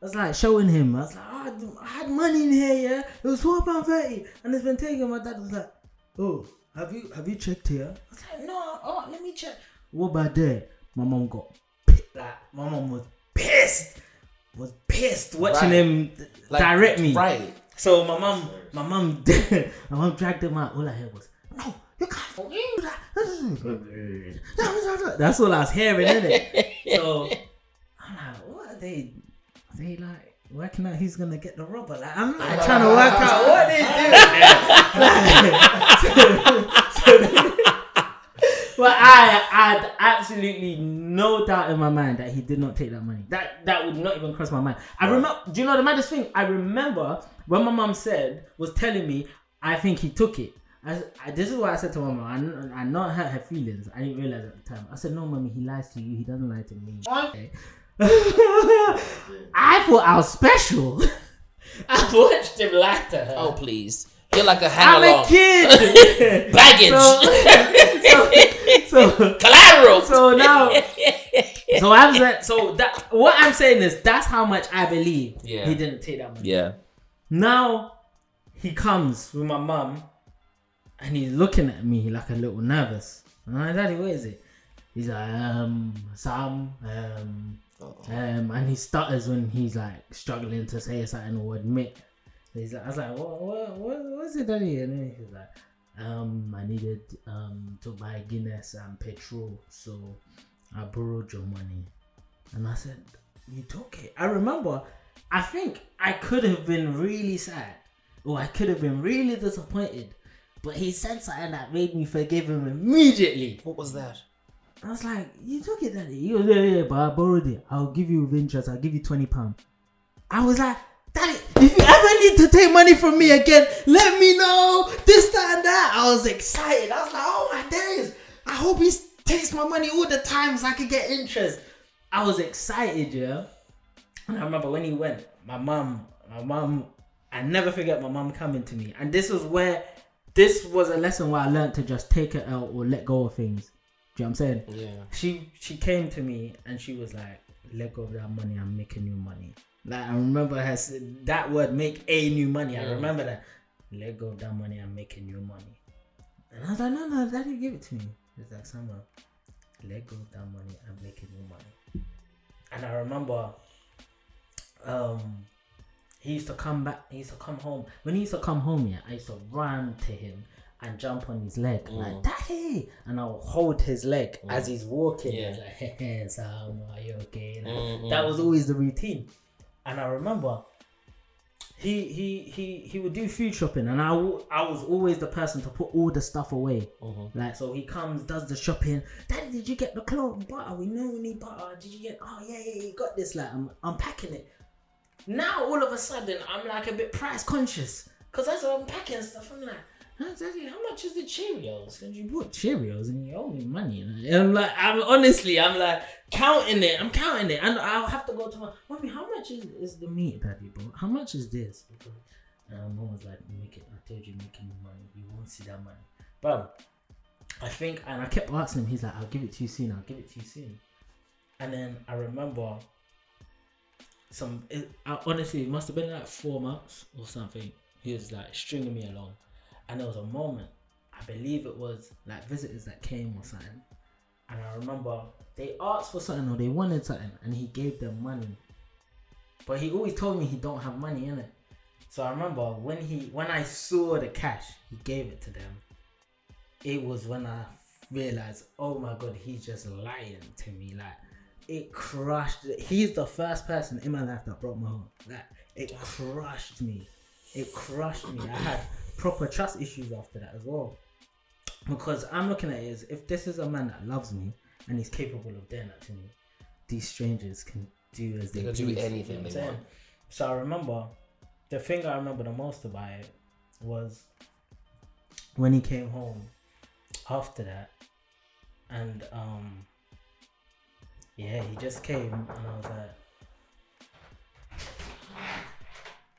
C: I was like showing him. I was like, oh, I had money in here, yeah. It was twelve pound thirty, and it's been taken. My dad was like, oh, have you have you checked here? I was like, no. Oh, let me check. What about there? My mom got pi- like my mom was pissed. Was pissed watching
A: Right.
C: him
A: Like,
C: direct me.
A: Right.
C: So my mom, my mom, my mom dragged him out. All I heard was, "No, you can't forgive that." That's all I was hearing, innit? So I'm like, what are they? Are they like working out who's gonna get the robber? Like I'm like trying to work out what they do. But I had absolutely no doubt in my mind that he did not take that money. That that would not even cross my mind. I remember. Do you know the maddest thing? I remember when my mom said was telling me, I think he took it. I, I, this is what I said to my mom. I, I not hurt her feelings. I didn't realize at the time. I said, "No, mommy, he lies to you. He doesn't lie to me." Okay. I thought I was special. I watched him lie to her.
A: Oh please. You're like a hang
C: I'm a kid.
A: Baggage.
C: so, so,
A: Collateral.
C: so now, so I'm so that what I'm saying is that's how much I believe
A: Yeah.
C: he didn't take that money.
A: yeah.
C: Now he comes with my mum, and he's looking at me like a little nervous. And I'm like, Daddy, what is it? He's like, um, Sam, um, um, and he stutters when he's like struggling to say something or admit. He's like, I was like, what, what, what, what is it, Daddy? And then he's like, um, I needed um to buy Guinness and petrol, so I borrowed your money. And I said, you took it. I remember, I think I could have been really sad, or I could have been really disappointed, but he said something that made me forgive him immediately.
A: What was that?
C: I was like, you took it, daddy. He goes, yeah, yeah, but I borrowed it. I'll give you interest. I'll give you twenty pound. I was like, daddy, if you ever need to take money from me again, let me know. This, that, and that. I was excited. I was like, oh my days. I hope he takes my money all the times so I could get interest. I was excited, yeah. And I remember when he went, my mom, my mom, I never forget my mom coming to me. And this was where, this was a lesson where I learned to just take it out or let go of things. Do you know what I'm saying?
A: Yeah.
C: she she came to me and she was like, "Let go of that money. I'm making new money." Like I remember her said that word, "make a new money." I remember that. Let go of that money. I'm making new money. And I was like, "No, no, daddy, give it to me." He's like, Summer, let go of that money I'm making new money. And I remember, um, he used to come back. He used to come home. When he used to come home, yeah, I used to run to him and jump on his leg like
A: Mm.
C: daddy, and I'll hold his leg as he's walking.
A: Yeah.
C: He's like, hey, Sam, are you okay? Like,
A: Mm,
C: That
A: mm.
C: was always the routine. And I remember he he he he would do food shopping, and I, I was always the person to put all the stuff away.
A: Mhm.
C: Like so, he comes, does the shopping. Daddy, did you get the Clover butter? We know we need butter. Did you get? Oh yeah, yeah, you got this. Like I'm unpacking it. Now all of a sudden I'm like a bit price conscious because as I'm packing stuff, I'm like. How much is the Cheerios? And you bought Cheerios and you owe me money. And I'm like, I'm honestly, I'm like counting it. I'm counting it, and I'll have to go to my mommy. How much is, is the meat, Daddy? Bro, how much is this? And mom was like, make it. I told you, making money. You won't see that money, bro. I think, and I kept asking him. He's like, I'll give it to you soon. I'll give it to you soon. And then I remember some. It, I, honestly, it must have been like four months or something. He was like stringing me along, and there was a moment. I believe it was like visitors that came or something. And I remember they asked for something or they wanted something, and he gave them money. But he always told me he don't have money in it. So I remember when he when I saw the cash, he gave it to them. It was when I realized, oh my god, he's just lying to me. Like it crushed. He's the first person in my life that broke my heart. Like it crushed me. It crushed me. I had proper trust issues after that as well. Because I'm looking at it as if this is a man that loves me and he's capable of doing that to me, these strangers can do as they,
A: They can do anything they want.
C: So I remember the thing I remember the most about it was when he came home after that and um yeah he just came and I was like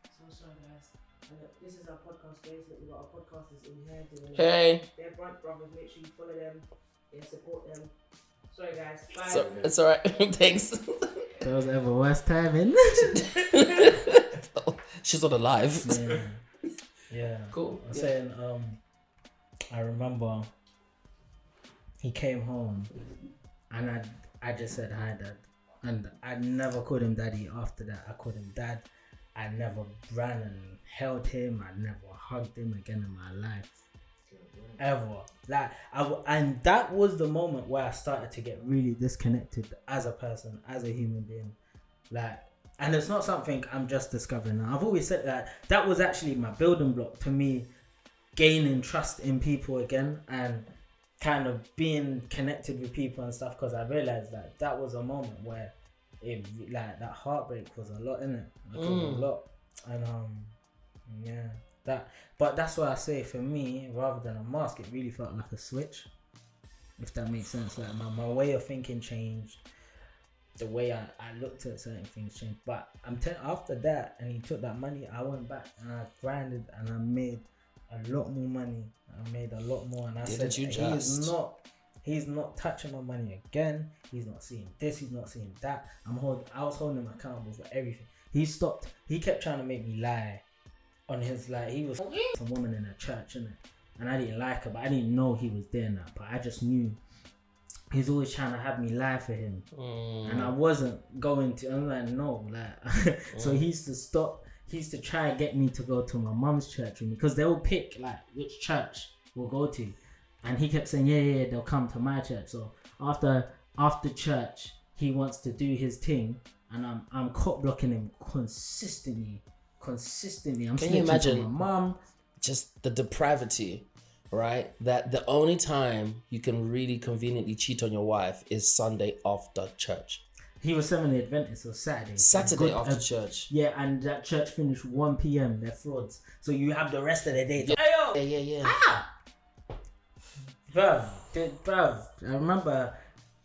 E: So sorry, guys. This is our podcast space. Look, we've got our podcasters in here doing
A: Hey,
E: They're Brunch Brothers. Make sure you follow them and support them. Sorry, guys. Bye.
A: so it's alright. Thanks.
C: that was ever worst timing
A: She's not alive.
C: yeah yeah
A: Cool.
C: I'm
A: Yeah.
C: saying um I remember he came home and I I just said hi dad and I never called him daddy. After that I called him dad. I never ran and held him. I never hugged him again in my life. Ever. Like I and that was the moment where I started to get really disconnected as a person as a human being. Like and it's not something I'm just discovering now. I've always said that that was actually my building block to me gaining trust in people again and kind of being connected with people and stuff because I realized that that was a moment where it like that heartbreak was a lot in it it
A: Mm.
C: a lot. And um yeah that but that's why I say for me rather than a mask it really felt like a switch if that makes sense. Like my, my way of thinking changed the way I, I looked at certain things changed. But I'm telling after that and he took that money I went back and I grinded and I made a lot more money I made a lot more and I
A: Didn't
C: said
A: you
C: he's not he's not touching my money again he's not seeing this he's not seeing that I'm hold I was holding him accountable for everything he stopped he kept trying to make me lie on his like he was some woman in a church innit? and I didn't like her but I didn't know he was there now but I just knew he's always trying to have me lie for him
A: Mm.
C: and I wasn't going to. I'm like, no, like. so
A: Mm.
C: he used to stop. He used to try and get me to go to my mom's church with me because they will pick like which church we'll go to, and he kept saying, yeah, yeah, yeah, they'll come to my church. So after after church, he wants to do his thing, and I'm I'm cop blocking him consistently, consistently. I'm
A: Can you imagine?
C: my mum?
A: just the depravity, right? That the only time you can really conveniently cheat on your wife is Sunday after church.
C: He was Seventh Day Adventist, so Saturday.
A: Saturday after
C: uh,
A: church.
C: Yeah, and that church finished 1 p.m. They're frauds. So you have the rest of the day. to- Hey, yo!
A: Yeah, yeah, yeah.
C: Ah! Bruv, the, bruv, I remember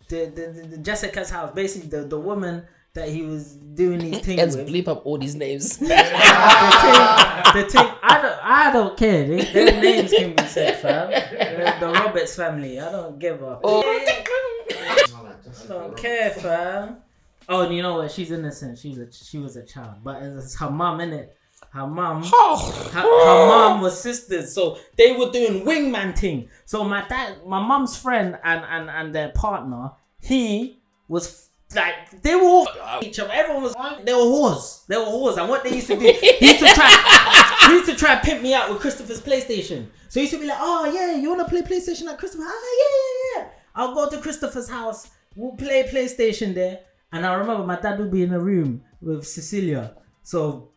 C: the, the, the, the Jessica's house. Basically, the, the woman that he was doing these things
A: Let's
C: with.
A: bleep up all these names.
C: the thing, the thing, I don't, I don't care. They, their names can be said, fam. The, the Roberts family, I don't give up.
A: oh,
C: I don't care, fam. Oh, and you know what? She's innocent. She's a she was a child, but it's her mom in it. her mum
A: Oh.
C: her, her mom was sisters, so they were doing wingman thing. So my dad, my mom's friend, and and and their partner, he was like they were all each other. Everyone was they were whores. They were whores, and what they used to do, he used to try, he used to try and pimp me out with Christopher's PlayStation. So he used to be like, "Oh yeah, you wanna play PlayStation at Christopher? Ah yeah yeah yeah. I'll go to Christopher's house. We'll play PlayStation there." And I remember my dad would be in a room with Cecilia. So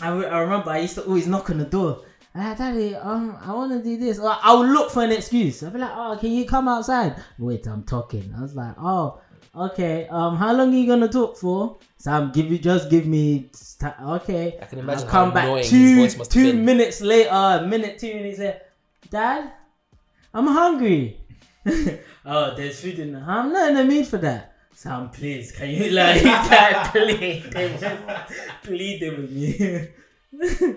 C: I, I remember I used to always knock on the door. Ah, daddy, um, I want to do this. Or I would look for an excuse. I'd be like, oh, can you come outside? Wait, I'm talking. I was like, oh, okay. Um, how long are you gonna talk for? Sam, give you just give me. St- okay.
A: I can imagine
C: I'll come
A: how
C: back two
A: voice must have
C: two minutes later. A minute, two minutes later. Dad, I'm hungry. oh, there's food in the. I'm not in the mood for that. Sam, please, can you like that please, pleading with me,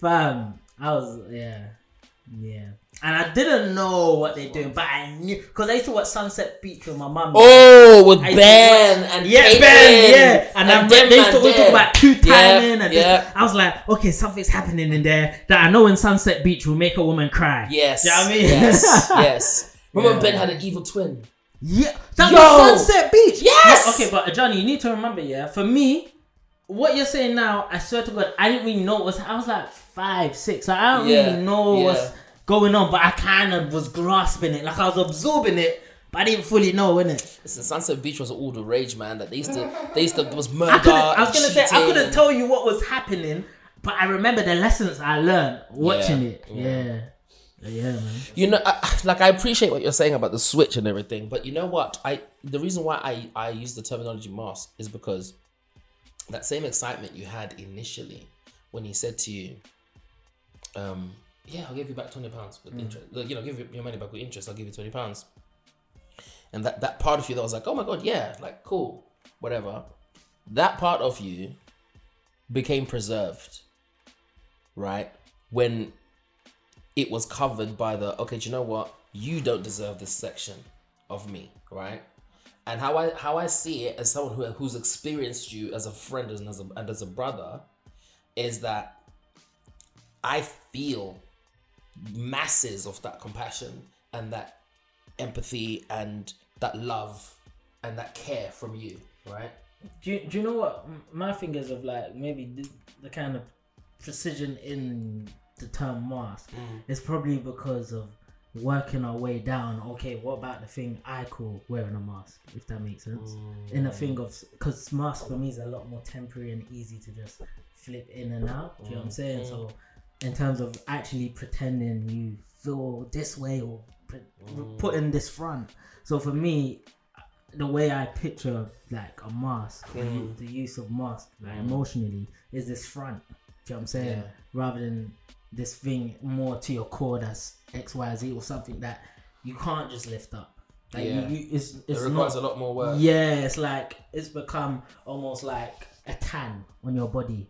C: fam? I was yeah, yeah, and I didn't know what they're doing, but I knew because I used to watch Sunset Beach with my mum.
A: Oh, with Ben and
C: yeah,
A: Caitlin
C: Ben, yeah, and, I
A: them
C: they used to always talk about two timing
A: Yeah,
C: and
A: yeah.
C: I was like, okay, something's happening in there that I know in Sunset Beach will make a woman cry.
A: Yes.
C: You know what I mean?
A: Yes. yes. Remember
C: Yeah.
A: Ben had an evil twin.
C: Yeah, that
A: Yo!
C: was Sunset Beach.
A: Yes!
C: Yeah, okay, but Johnny, you need to remember, yeah. For me, what you're saying now, I swear to God, I didn't really know what was. I was like five, six. So I don't
A: Yeah,
C: really know
A: yeah.
C: what's going on, but I kind of was grasping it, like I was absorbing it, but I didn't fully know, innit?
A: Listen, Sunset Beach was all the rage, man. That they used to, they used to, there was murder.
C: I. I was gonna say I couldn't tell you what was happening, but I remember the lessons I learned watching
A: Yeah,
C: it.
A: yeah.
C: Yeah. man.
A: You know, I, like I appreciate what you're saying about the switch and everything, but you know what? I the reason why I I use the terminology mask is because that same excitement you had initially when he said to you, um, yeah, I'll give you back twenty pounds with interest. You know, give your money back with interest. I'll give you twenty pounds. And that that part of you that was like, oh my god, yeah, like cool, whatever. That part of you became preserved, right? When it was covered by the okay do you know what? You don't deserve this section of me right? And how i how i see it as someone who, who's experienced you as a friend and as a, and as a brother is that i feel masses of that compassion and that empathy and that love and that care from you right?
C: Do you, do you know what my is of like maybe the, the kind of precision in the term mask mm. it's probably because of working our way down. Okay, what about the thing I call wearing a mask? If that makes sense. In a thing of because mask for me is a lot more temporary and easy to just flip in and out. Do you know what I'm mm. saying? So in terms of actually pretending you feel this way or pre- mm. putting this front. So for me, the way I picture like a mask, the the use of mask, like emotionally, is this front. Do you know what I'm saying?
A: Yeah.
C: Rather than this thing more to your core that's X, Y, Z or something that you can't just lift up. Like
A: Yeah.
C: you, you, it's
A: it requires
C: not,
A: a lot more work
C: yeah, it's like it's become almost like a tan on your body.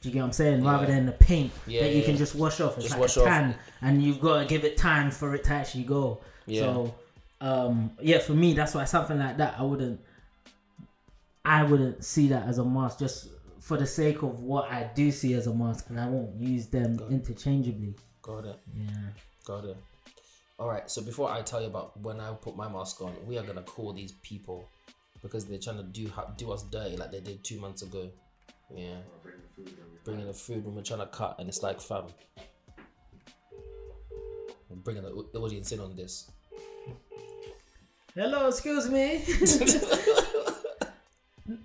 C: Do you get what I'm saying? Rather
A: Yeah.
C: than the paint
A: Yeah,
C: that you can just wash off. It's
A: Just
C: like
A: wash
C: a
A: off.
C: tan, and you've got to give it time for it to actually go.
A: Yeah.
C: So, um, yeah, for me, that's why something like that, I wouldn't, I wouldn't see that as a mask just for the sake of what I do see as a mask, and I won't use them interchangeably.
A: got it
C: Yeah.
A: Got it. All right. So before I tell you about when I put my mask on, we are gonna call these people because they're trying to do ha- do us dirty like they did two months ago. Yeah,
B: I'll the food
A: bringing the food when we're trying to cut, and it's like, fam, I'm bringing the audience in on this.
C: Hello, excuse me.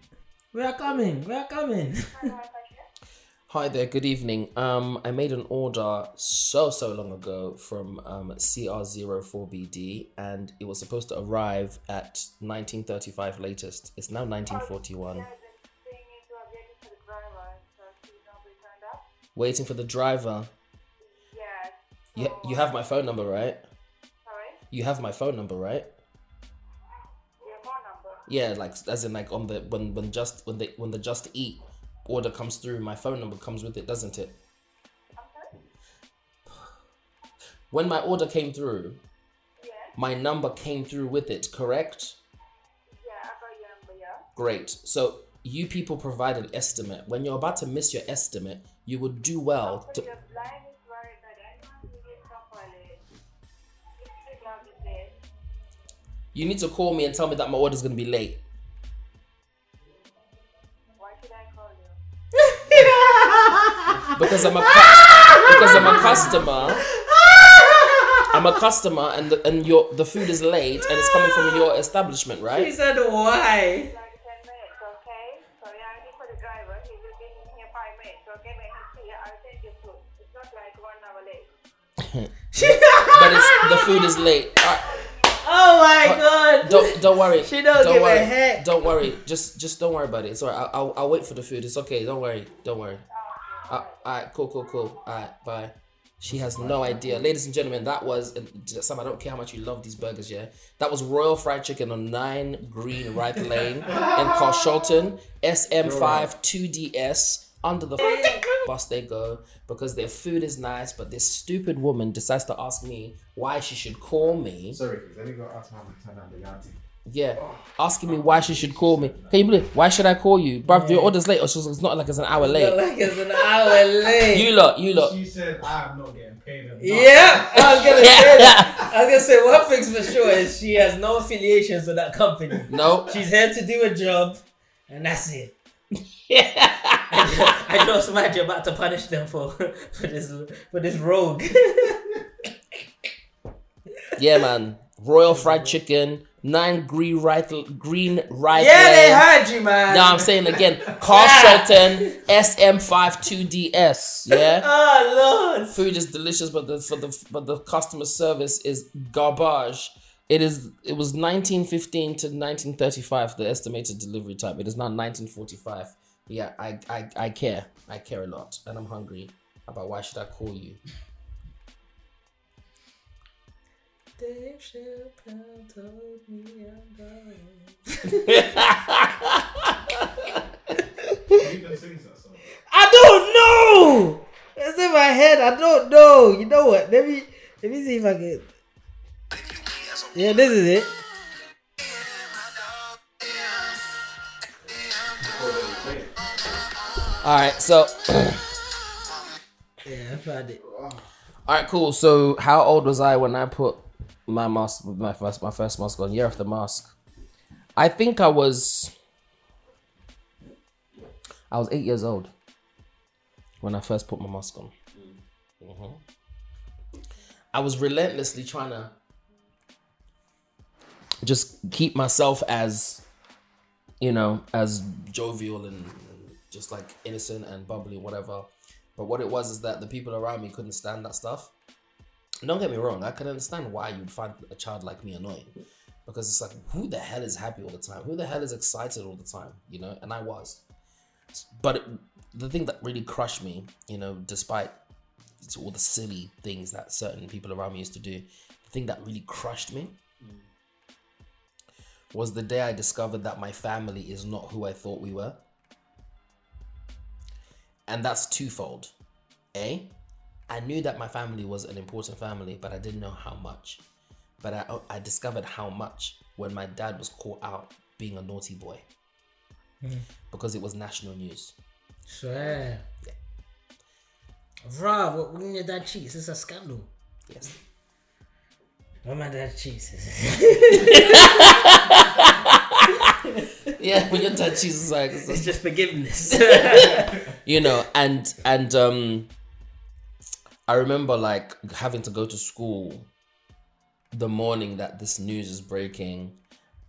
C: we are coming. We are coming.
A: Hi there. Good evening. Um, I made an order so so long ago from um CR04BD, and it was supposed to arrive at 1935 latest. It's now 1941. Waiting for the driver.
F: Yes.
A: You, you have my phone number, right?
F: Sorry?
A: You have my phone number, right?
F: Your phone number.
A: Yeah, like as in like on the when when just when they when the just eat order comes through, my phone number comes with it, doesn't it?
F: I'm?
A: When my order came through, my number came through with it, correct?
F: Yeah, I got your number, yeah.
A: Great. So you people provide an estimate. When you're about to miss your estimate, you would do well to.
F: You
A: need to call me and tell me that my order's gonna be late.
F: Why should I call you?
A: because I'm a cu- because I'm a customer. I'm a customer, and the, and your the food is late, and it's coming from your establishment, right?
C: She said why?
F: Like 10 minutes, okay? So yeah, I need for the driver. He will be in here 5 minutes, okay? When he's here, I'll send you food. It's not like one hour late.
A: But it's the food is late. Alright,
C: Oh my god.
A: don't don't worry.
C: She don't
A: don't
C: give a
A: worry.
C: heck.
A: Don't worry. Just just don't worry about it. It's alright. I'll, I'll I'll wait for the food. It's okay. Don't worry. Don't worry. Uh, alright. Cool. Cool. Cool. Alright. Bye. She has no idea, ladies and gentlemen. That was Sam. I don't care how much you love these burgers. Yeah, that was Royal Fried Chicken on Nine Green Wrythe Lane in Carshalton, SM5 2DS. Under the bus they go because their food is nice, but this stupid woman decides to ask me why she should call me.
B: Sorry, Let me go ask my turn on the.
A: Yeah, oh. asking me why she should call me. Can you believe? Why should I call you, bruv? Your order's late, or she's- it's not like it's an hour
C: Look
A: late.
C: like it's an hour late.
A: You lot, you lot.
D: She said, I'm not getting paid enough.
C: Yeah, I was gonna say that. I was gonna say one thing's for sure is she has no affiliations with that company.
A: No.
C: She's here to do a job, and that's it. I just imagine you're about to punish them for for this for this rogue.
A: Yeah, man. Royal fried chicken, nine green Wrythe, green Wrythe.
C: yeah, they heard you, man.
A: Now I'm saying again, Carshalton SM52DS. Yeah.
C: Oh lord.
A: Food is delicious, but the for the but the customer service is garbage. It is. It was 1915 to 1935 the estimated delivery time. It is now 1945. Yeah, I I I care. I care a lot, and I'm hungry. About why should I call you?
C: Dave Chappelle told me I'm going.
D: Who even sings that song?
C: I don't know. It's in my head. I don't know. You know what? Let me let me see if I can. Yeah, this is it.
A: All right, so
C: Yeah, I found it.
A: all right, cool. So how old was I when I put my mask, my first my first mask on? Year of the mask. I think I was. I was eight years old when I first put my mask on. Mhm. I was relentlessly trying to just keep myself as, you know, as jovial and just like innocent and bubbly, whatever. But what it was is that the people around me couldn't stand that stuff. And Don't get me wrong, I can understand why you'd find a child like me annoying. Because it's like, who the hell is happy all the time? Who the hell is excited all the time? You know, and I was. But it, the thing that really crushed me, you know, despite all the silly things that certain people around me used to do, the thing that really crushed me was the day I discovered that my family is not who I thought we were. And that's twofold. A, I knew that my family was an important family, but I didn't know how much. But I, oh, I discovered how much when my dad was caught out being a naughty boy hmm. because it was national news.
C: Swear. Bruh, what- when your dad cheats, it's a scandal.
A: Yes.
C: When my dad cheats,
A: Yeah, when your dad cheats, it's like,
C: it's just forgiveness.
A: you know, and and um, I remember like having to go to school the morning that this news is breaking,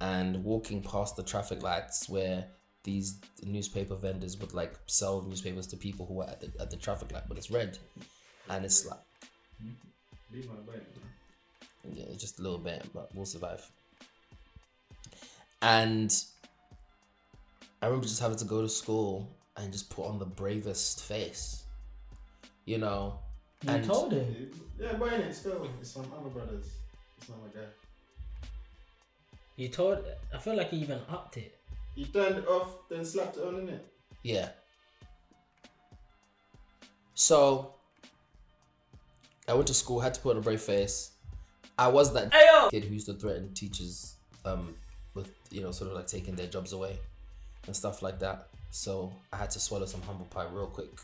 A: and walking past the traffic lights where these newspaper vendors would like sell newspapers to people who were at the at the traffic light, but it's red, and it's like
B: Leave my brain.
A: yeah, just a little bit, but we'll survive. And I remember just having to go to school and just put on the bravest face, you know.
C: you
A: and
C: told him.
B: Yeah, but in it still, it's some other brothers. It's not my dad.
C: You told. I feel like he even upped it.
B: He turned it off, then slapped it on, innit?
A: Yeah. So I went to school, had to put on a brave face. I was that
C: Ayo!
A: kid who used to threaten teachers um with you know sort of like taking their jobs away. and stuff like that. So I had to swallow some humble pie real quick.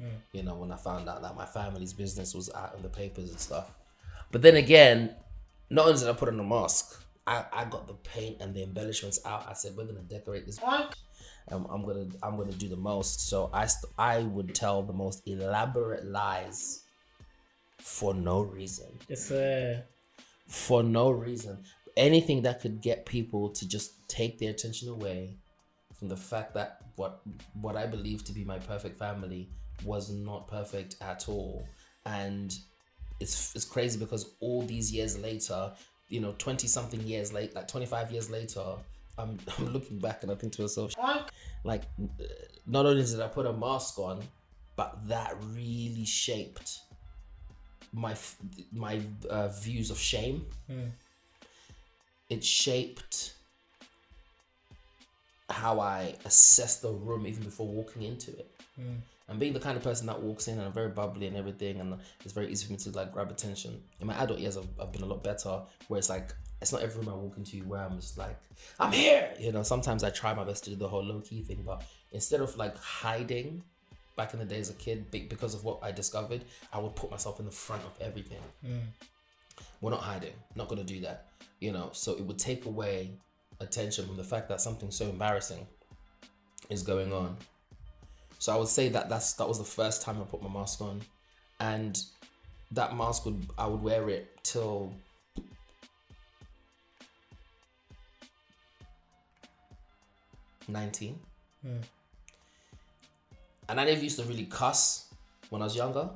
C: Mm.
A: You know, when I found out that my family's business was out in the papers and stuff. But then again, not only did I put on a mask, I, I got the paint and the embellishments out. I said, we're gonna decorate this. Um, I'm gonna I'm gonna do the most. So I st- I would tell the most elaborate lies for no reason
C: It's uh,
A: for no reason. Anything that could get people to just take their attention away from the fact that what what I believe to be my perfect family was not perfect at all. And it's it's crazy because all these years later, you know, 20 something years late, like 25 years later, I'm, I'm looking back and I think to myself, like, not only did I put a mask on, but that really shaped my my uh, views of shame.
C: Mm.
A: It shaped how I assess the room even before walking into it.
C: Mm.
A: And being the kind of person that walks in and I'm very bubbly and everything, and it's very easy for me to like grab attention. In my adult years, I've, I've been a lot better. Where it's like it's not every room I walk into where I'm just like I'm here. You know, sometimes I try my best to do the whole low key thing, but instead of like hiding, back in the day as a kid, because of what I discovered, I would put myself in the front of everything.
C: Mm.
A: We're not hiding. Not gonna do that. You know, so it would take away attention from the fact that something so embarrassing is going on. So I would say that that's that was the first time I put my mask on, and that mask would I would wear it till nineteen.
C: Mm.
A: And I never used to really cuss when I was younger.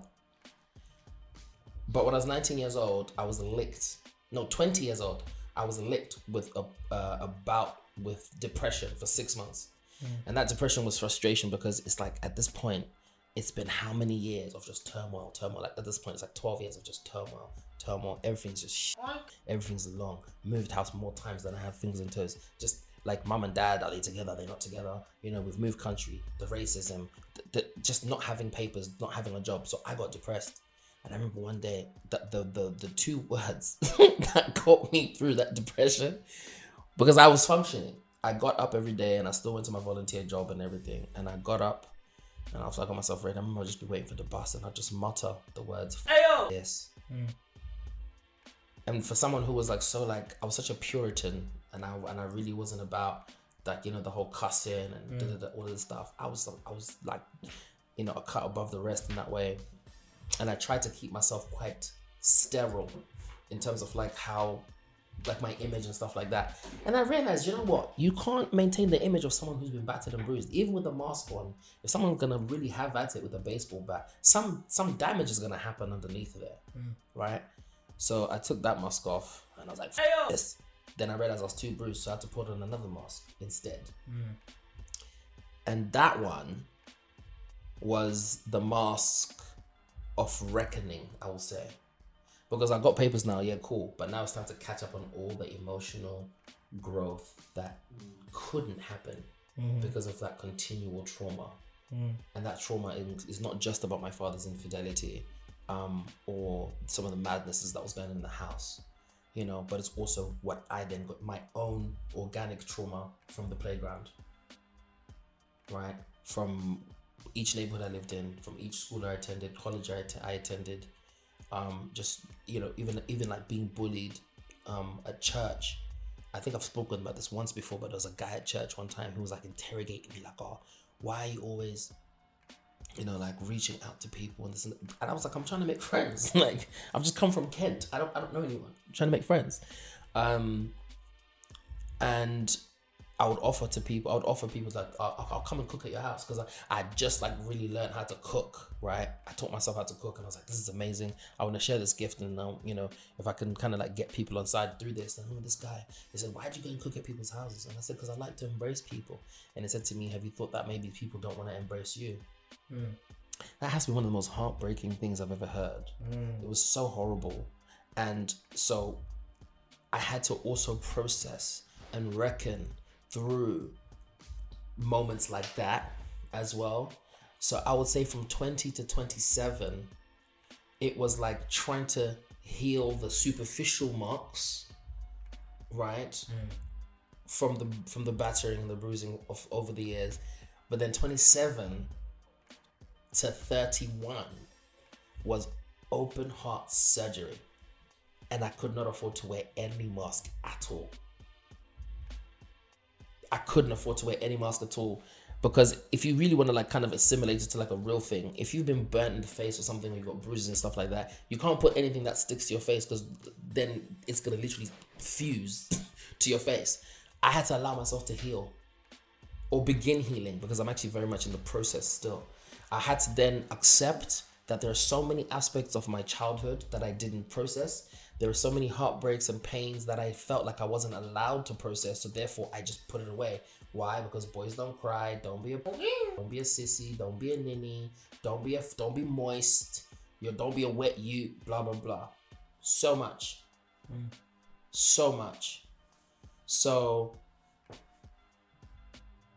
A: But when I was 19 years old, I was licked. No, 20 years old, I was licked with a, uh, a bout with depression for six months. And that depression was frustration because it's like at this point, it's been how many years of just turmoil, turmoil. Like at this point, it's like 12 years of just turmoil, turmoil. Everything's just sh- everything's long. Moved house more times than I have fingers and toes. Just like mum and dad, are they together? Are they not together? You know, we've moved country, the racism, the, the, just not having papers, not having a job. So I got depressed. And I remember one day that the, the, the two words that got me through that depression because I was functioning. I got up every day and I still went to my volunteer job and everything. And I got up and after I was like on myself, right? I remember I'd just be waiting for the bus and I'd just mutter the words,
E: Ayo!
A: yes.
C: Mm.
A: And for someone who was like so like I was such a Puritan and I and I really wasn't about like you know the whole cussing and da, da, da, all of this stuff. I was I was like you know a cut above the rest in that way, and I tried to keep myself quite sterile in terms of like how like my image and stuff like that. And I realized, you know what? You can't maintain the image of someone who's been battered and bruised, even with a mask on. If someone's gonna really have at it with a baseball bat, some some damage is gonna happen underneath there, mm. right? So I took that mask off, and I was like, "F-
E: Ayo!
A: this." Then I realized I was too bruised, so I had to put on another mask instead. Mm. And that one was the mask of reckoning, I will say. Because I got papers now, yeah, cool. But now it's time to catch up on all the emotional growth that couldn't happen because of that continual trauma. And that trauma is is not just about my father's infidelity um, or some of the madnesses that was going on in the house, you know, but it's also what I then got my own organic trauma from the playground, right? From each neighborhood I lived in, from each school I attended, college I, I attended, um, just you know, even even like being bullied um, at church. I think I've spoken about this once before, but there was a guy at church one time who was like interrogating me, like, "Oh, why are you always, you know, like reaching out to people and this?" And, that?" and I was like, "I'm trying to make friends. like, I've just come from Kent. I don't, I don't know anyone. I'm trying to make friends." Um, and I would offer to people. I would offer people like, uh, I'll, I'll come and cook at your house because I, I just like really learned how to cook. Right, I taught myself how to cook, and I was like, this is amazing. I want to share this gift, and now you know, if I can kind of like get people on side through this. And oh, this guy, he said, why'd you go and cook at people's houses? And I said, because I like to embrace people. And he said to me, have you thought that maybe people don't want to embrace you? Hmm. That has to be one of the most heartbreaking things I've ever heard. Hmm. It was so horrible. And so I had to also process and reckon through moments like that as well. So I would say from 20 to 27, it was like trying to heal the superficial marks, right? Hmm. from the from the battering and the bruising of over the years, but then 27 to 31 was open heart surgery, and I could not afford to wear any mask at all. I couldn't afford to wear any mask at all because if you really want to like kind of assimilate it to like a real thing, if you've been burnt in the face or something, or you've got bruises and stuff like that, you can't put anything that sticks to your face because then it's gonna literally fuse to your face. I had to allow myself to heal or begin healing because I'm actually very much in the process still. I had to then accept that there are so many aspects of my childhood that I didn't process. There were so many heartbreaks and pains that I felt like I wasn't allowed to process, so therefore I just put it away. Why? Because boys don't cry. Don't be a don't be a sissy. Don't be a ninny. Don't be a don't be moist. You don't be a wet you. Blah blah blah. So much. Mm. So much. So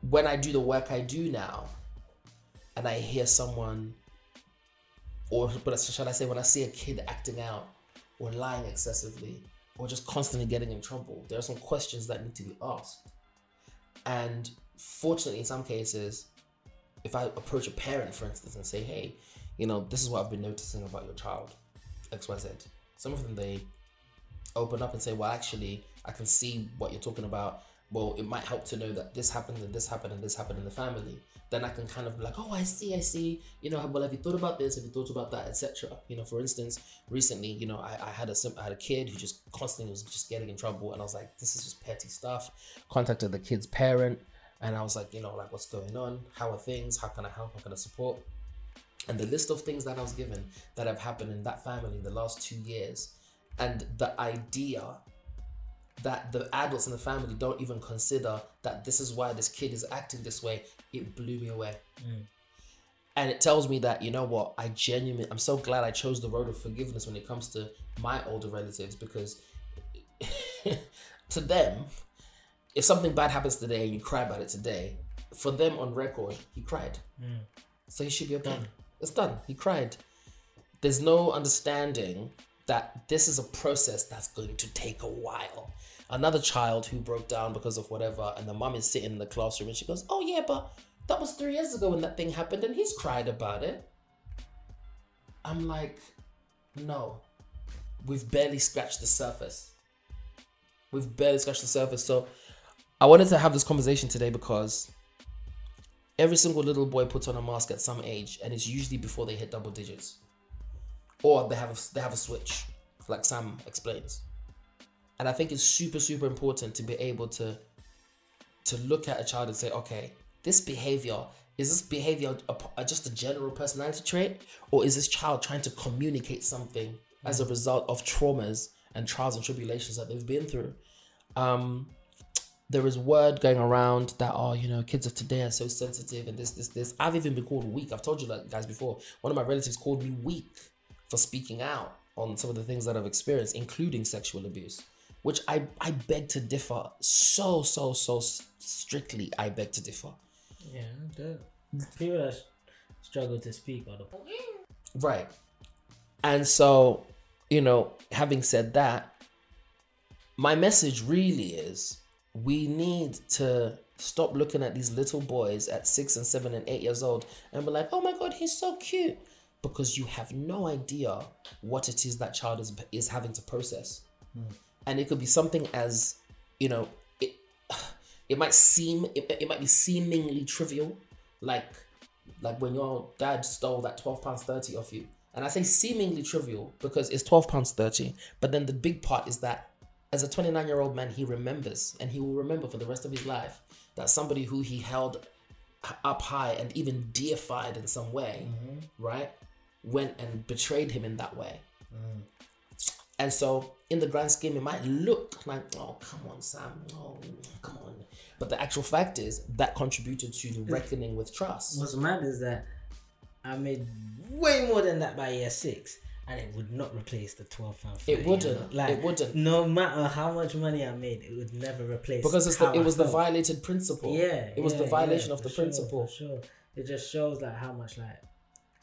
A: when I do the work I do now, and I hear someone, or but shall I say, when I see a kid acting out, or lying excessively, or just constantly getting in trouble, there are some questions that need to be asked. And fortunately, in some cases, if I approach a parent, for instance, and say, hey, you know, this is what I've been noticing about your child, XYZ, some of them they open up and say, well, actually, I can see what you're talking about. Well, it might help to know that this happened and this happened and this happened in the family. Then I can kind of be like, oh, I see, I see. You know, well, have you thought about this? Have you thought about that, etc. You know, for instance, recently, you know, I, I had a had a kid who just constantly was just getting in trouble, and I was like, this is just petty stuff. Contacted the kid's parent, and I was like, you know, like what's going on? How are things? How can I help? How can I support? and the list of things that I was given that have happened in that family in the last two years, and the idea that the adults in the family don't even consider that this is why this kid is acting this way, it blew me away. Mm. And it tells me that, you know what, I genuinely, I'm so glad I chose the road of forgiveness when it comes to my older relatives because to them, if something bad happens today and you cry about it today, for them on record, he cried. Mm. So he should be done. It's done. He cried. There's no understanding that this is a process that's going to take a while. Another child who broke down because of whatever, and the mum is sitting in the classroom and she goes, Oh, yeah, but that was three years ago when that thing happened, and he's cried about it. I'm like, No, we've barely scratched the surface. We've barely scratched the surface. So I wanted to have this conversation today because every single little boy puts on a mask at some age, and it's usually before they hit double digits, or they have a, they have a switch, like Sam explains. And I think it's super super important to be able to to look at a child and say, okay, this behavior is this behavior a, a- just a general personality trait, or is this child trying to communicate something as a result of traumas and trials and tribulations that they've been through? Um, there is word going around that oh you know kids of today are so sensitive and this this this. I've even been called weak. I've told you that guys before. One of my relatives called me weak for speaking out on some of the things that i've experienced including sexual abuse which i i beg to differ so so so strictly i beg to differ
C: Yeah, the people that struggle to speak are the
A: Right. And so, you know, having said that, my message really is we need to stop looking at these little boys at six and seven and eight years old and be like, oh my God, he's so cute. Because you have no idea what it is that child is, is having to process. And it could be something as, you know, it, it might seem, it, it might be seemingly trivial, like like when your dad stole that 12 pounds 30 off you. And i say seemingly trivial because it's 12 pounds 30 but then the big part is that as a 29 year old man he remembers and he will remember for the rest of his life that somebody who he held up high and even deified in some way mm-hmm. right went and betrayed him in that way mm. and so, in the grand scheme, it might look like, oh, come on, Sam, oh, come on. But the actual fact is that contributed to the reckoning with trust.
C: What's mad is that I made way more than that by year six, and it would not replace the twelve pound.
A: It wouldn't. Like, It wouldn't.
C: No matter how much money I made, it would never replace.
A: Because it's the, it
C: I
A: was the violated principle.
C: Yeah,
A: It was the violation
C: yeah,
A: of the
C: sure,
A: principle.
C: sure, it just shows like how much like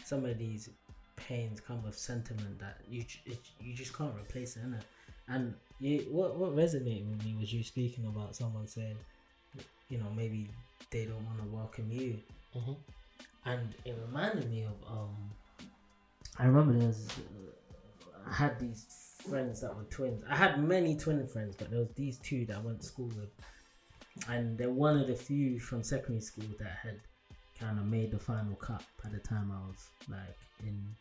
C: some of these pains come with sentiment that you it, you just can't replace it, innit? And you, what what resonated with me was you speaking about someone saying, you know, maybe they don't want to welcome you,
A: hmm
C: and it reminded me of um. I remember there was, uh, I had these friends that were twins. I had many twin friends, but there was these two that I went to school with, and they're one of the few from secondary school that had kind of made the final cut by the time I was like in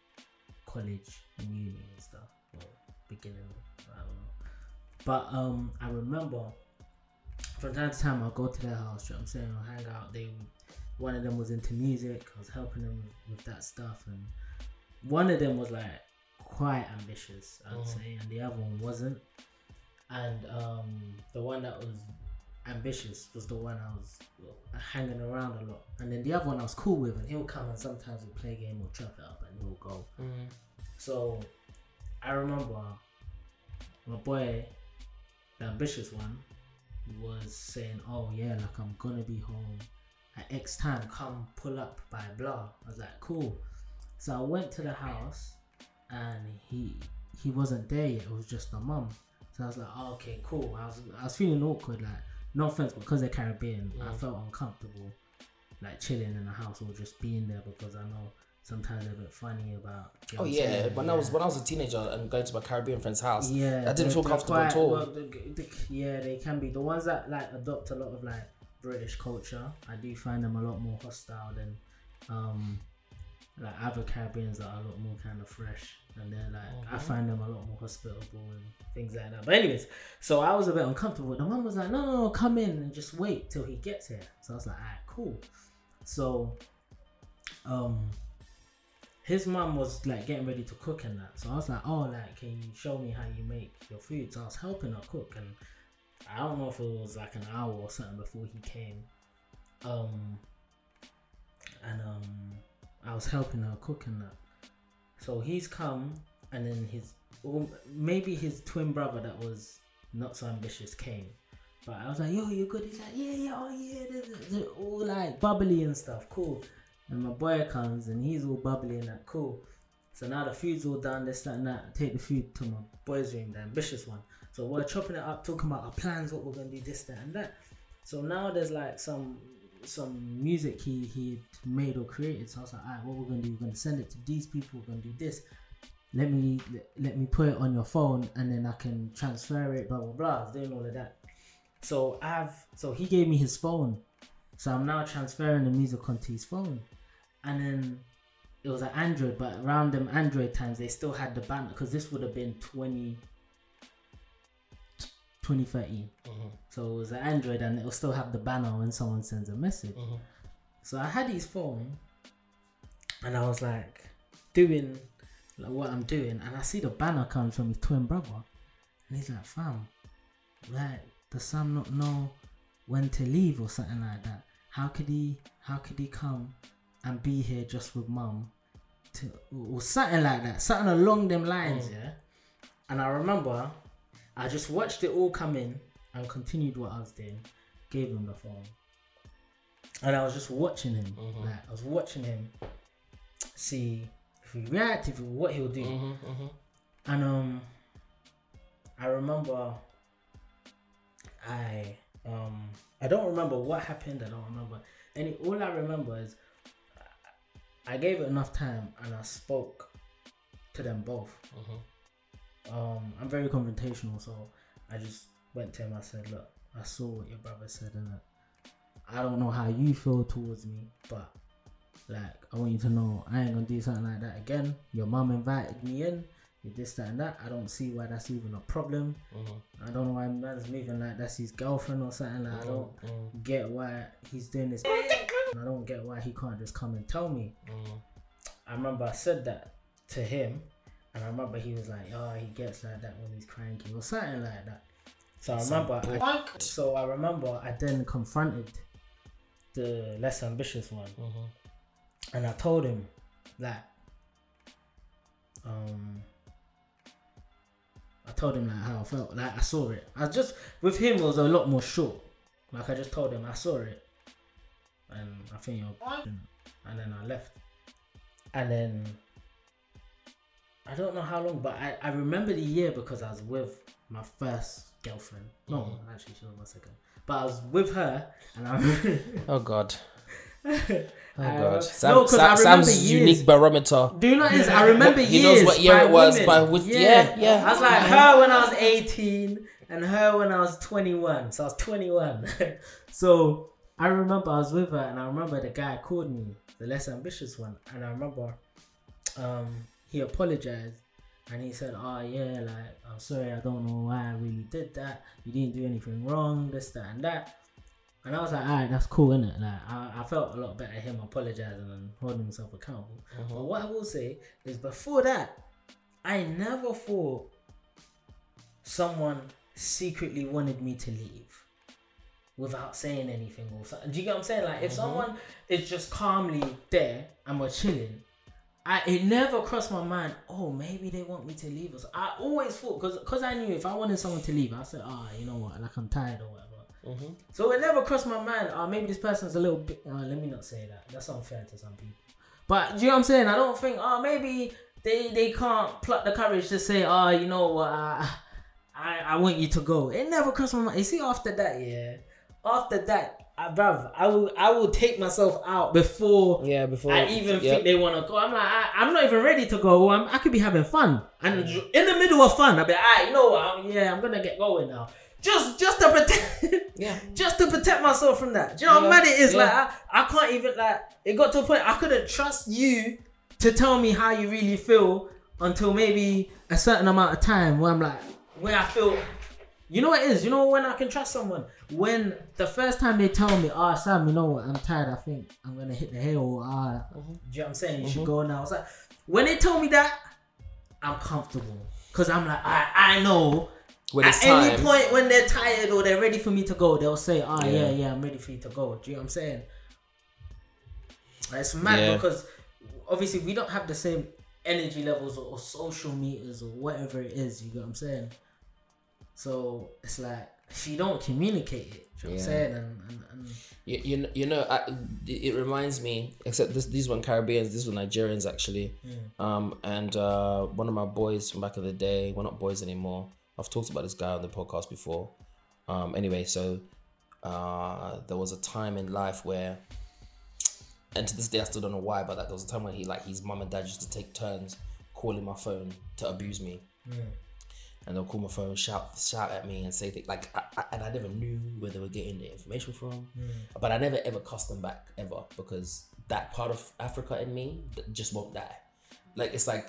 C: college and uni and stuff, or beginning. I don't know. But um, I remember from time to time I'll go to their house. You know what I'm saying, I'll hang out. They, one of them was into music. I was helping them with, with that stuff, and one of them was like quite ambitious, I'd
A: Mhm.
C: say, and the other one wasn't. And um, the one that was ambitious was the one I was hanging around a lot, and then the other one I was cool with, and he'll come and sometimes we'll play a game or chop it up, and he'll go.
A: hmm
C: So I remember my boy, the ambitious one, was saying, "Oh yeah, like I'm gonna be home at X time. Come pull up by blah." I was like, "Cool." So I went to the house, and he he wasn't there yet. It was just my mum. So I was like, oh, "Okay, cool." I was I was feeling awkward, like no offense, because they're Caribbean, I
A: Mm.
C: felt uncomfortable, like chilling in the house or just being there because I know sometimes they're a bit funny about. you know
A: Oh yeah,
C: saying?
A: when I was when I was a teenager and going to my Caribbean friend's house,
C: Yeah,
A: I didn't feel
C: they're
A: comfortable at all.
C: well, the- the- yeah, they can be the ones that like adopt a lot of like British culture. I do find them a lot more hostile than um like other Caribbeans that are a lot more kind of fresh, and they're like I
A: Mhm.
C: find them a lot more hospitable and things like that. But anyways, so I was a bit uncomfortable. The mum was like, "No, no, no, come in and just wait till he gets here." So I was like, "Alright, cool." So, um, his mum was like getting ready to cook and that. So I was like, oh, like, can you show me how you make your food? So I was helping her cook, and I don't know if it was like an hour or something before he came. Um, and um, I was helping her cook and that. So he's come, and then his, or maybe his twin brother that was not so ambitious came. But I was like, yo, you good? He's like, yeah, yeah, oh yeah, they're, they're all like bubbly and stuff, cool. And my boy comes and he's all bubbly and that, cool. So now the food's all done, this, that, and that. I take the food to my boy's room, the ambitious one. So we're chopping it up, talking about our plans, what we're gonna do, this, that, and that. So now there's like some some music he he made or created. So I was like, alright, what we're gonna do? We're gonna send it to these people. We're gonna do this. Let me let, let me put it on your phone, and then I can transfer it. Blah blah blah. I was doing all of that. So I've so he gave me his phone. So I'm now transferring the music onto his phone. And then it was an Android, but around them Android times they still had the banner because this would have been 20 2013.
A: Mhm.
C: So it was an Android and it'll still have the banner when someone sends a message.
A: Mhm.
C: So I had his phone and I was like doing like what I'm doing and I see the banner comes from his twin brother and he's like, fam, like does Sam not know when to leave or something like that? How could he how could he come and be here just with mum to or something like that, something along them lines,
A: Mm.
C: yeah. And I remember I just watched it all come in and continued what I was doing, gave him the phone. And I was just watching him.
A: Mhm.
C: Like I was watching him see if he react, if he, what he'll do.
A: Mhm. Mhm.
C: And um I remember I um I don't remember what happened, I don't remember any all I remember is I gave it enough time and I spoke to them both. Um I'm very confrontational so I just went to him, I said, Look, I saw what your brother said and I don't know how you feel towards me, but like I want you to know I ain't gonna do something like that again. Your mum invited me in, you this, that and that. I don't see why that's even a problem.
A: Mhm.
C: I don't know why man's moving like that's his girlfriend or something. Like, I don't
A: Mhm.
C: get why he's doing this. And I don't get why he can't just come and tell me.
A: Mhm.
C: I remember I said that to him, and I remember he was like, "Oh, he gets like that when he's cranky or something like that." So I remember, I, so I remember I then confronted the less ambitious one,
A: Mhm.
C: and I told him that, um, I told him like how I felt, like I saw it. I just with him it was a lot more short. Like I just told him I saw it, and I think you're, and then I left, and then, I don't know how long, but I, I remember the year because I was with my first girlfriend. No,
A: Mm-hmm.
C: actually, she was my second. But I was with her, and I.
A: Oh God. Oh God.
C: no,
A: Sam,
C: I
A: Sam, Sam's
C: years.
A: unique barometer.
C: Do you know what it is? I remember
A: He
C: years.
A: knows what year it was
C: women.
A: by with- yeah, yeah.
C: I was like her when I was 18 and her when I was 21. So I was 21. so I remember I was with her and I remember the guy called me, the less ambitious one. And I remember um, he apologized and he said, Oh, yeah, like, I'm sorry, I don't know why I really did that. You didn't do anything wrong, this, that, and that. And I was like, alright, that's cool, innit? Like, I, I felt a lot better him apologizing and holding himself accountable. Uh-huh. But what I will say is, before that, I never thought someone secretly wanted me to leave without saying anything or something. Do you get what I'm saying? Like, if uh-huh. someone is just calmly there and we're chilling, I it never crossed my mind. Oh, maybe they want me to leave us. I always thought because because I knew if I wanted someone to leave, I said, ah, you know what, like I'm tired or whatever. So it never crossed my mind. Oh, maybe this person's a little bit. Uh, let me not say that. That's unfair to some people. But do you know what I'm saying? I don't think. Oh, maybe they they can't pluck the courage to say, oh, you know what, uh, I I want you to go. It never crossed my mind. You see, after that, yeah, after that, bruv, I will I will take myself out before
A: Yeah, before
C: I even
A: yeah.
C: think they want to go. I'm like, I, I'm not even ready to go. I'm, I could be having fun, and in the middle of fun, I'll be like, ah, you know what? I'm, yeah, I'm gonna get going now. Just, just to protect,
A: Yeah.
C: just to protect myself from that. Do you know how mad it is?
A: yeah.
C: Like, I, I can't even like. It got to a point I couldn't trust you to tell me how you really feel until maybe a certain amount of time where I'm like, where I feel. You know what it is? You know when I can trust someone? When the first time they tell me, ah, Sam, you know what? I'm tired. I think I'm gonna hit the hill. Or, ah, do you know what I'm saying? You should go now. It's like when they tell me that, I'm comfortable because I'm like, I, I know.
A: When
C: At
A: it's
C: any point when they're tired or they're ready for me to go, they'll say, "Ah, yeah,
A: Yeah.
C: yeah, I'm ready for you to go." Do you know what I'm saying? It's mad
A: Yeah.
C: because obviously we don't have the same energy levels or, or social meters or whatever it is. You know what I'm saying? So it's like she don't communicate it, you know what I'm saying? And, and, and
A: You, you, kn- you know, I, it reminds me. Except this, these weren't Caribbeans. These were Nigerians actually. Um, and uh, one of my boys from back in the day. We're not boys anymore. I've talked about this guy on the podcast before. Um, anyway, so uh, there was a time in life where, and to this day I still don't know why, but like, there was a time when he like his mum and dad used to take turns calling my phone to abuse me. And they'll call my phone, shout, shout at me, and say things like, I, I, and I never knew where they were getting the information from, hmm. but I never ever cussed them back ever because that part of Africa in me just won't die. Like it's like,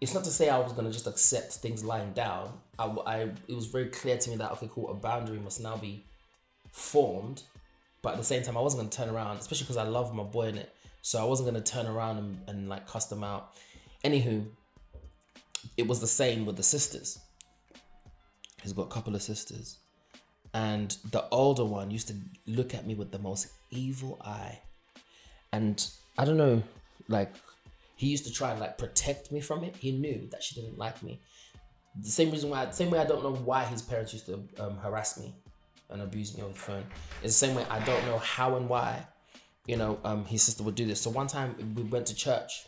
A: it's not to say I was gonna just accept things lying down. I, I- it was very clear to me that okay, cool, a boundary must now be formed, but at the same time, I wasn't gonna turn around, especially because I love my boy in it. So I wasn't gonna turn around and, and like cuss them out. Anywho, it was the same with the sisters. He's got a couple of sisters. And the older one used to look at me with the most evil eye. And I don't know, like, he used to try and like protect me from it. He knew that she didn't like me. The same reason why, same way I don't know why his parents used to um, harass me and abuse me over the phone. It's the same way I don't know how and why, you know, um, his sister would do this. So one time we went to church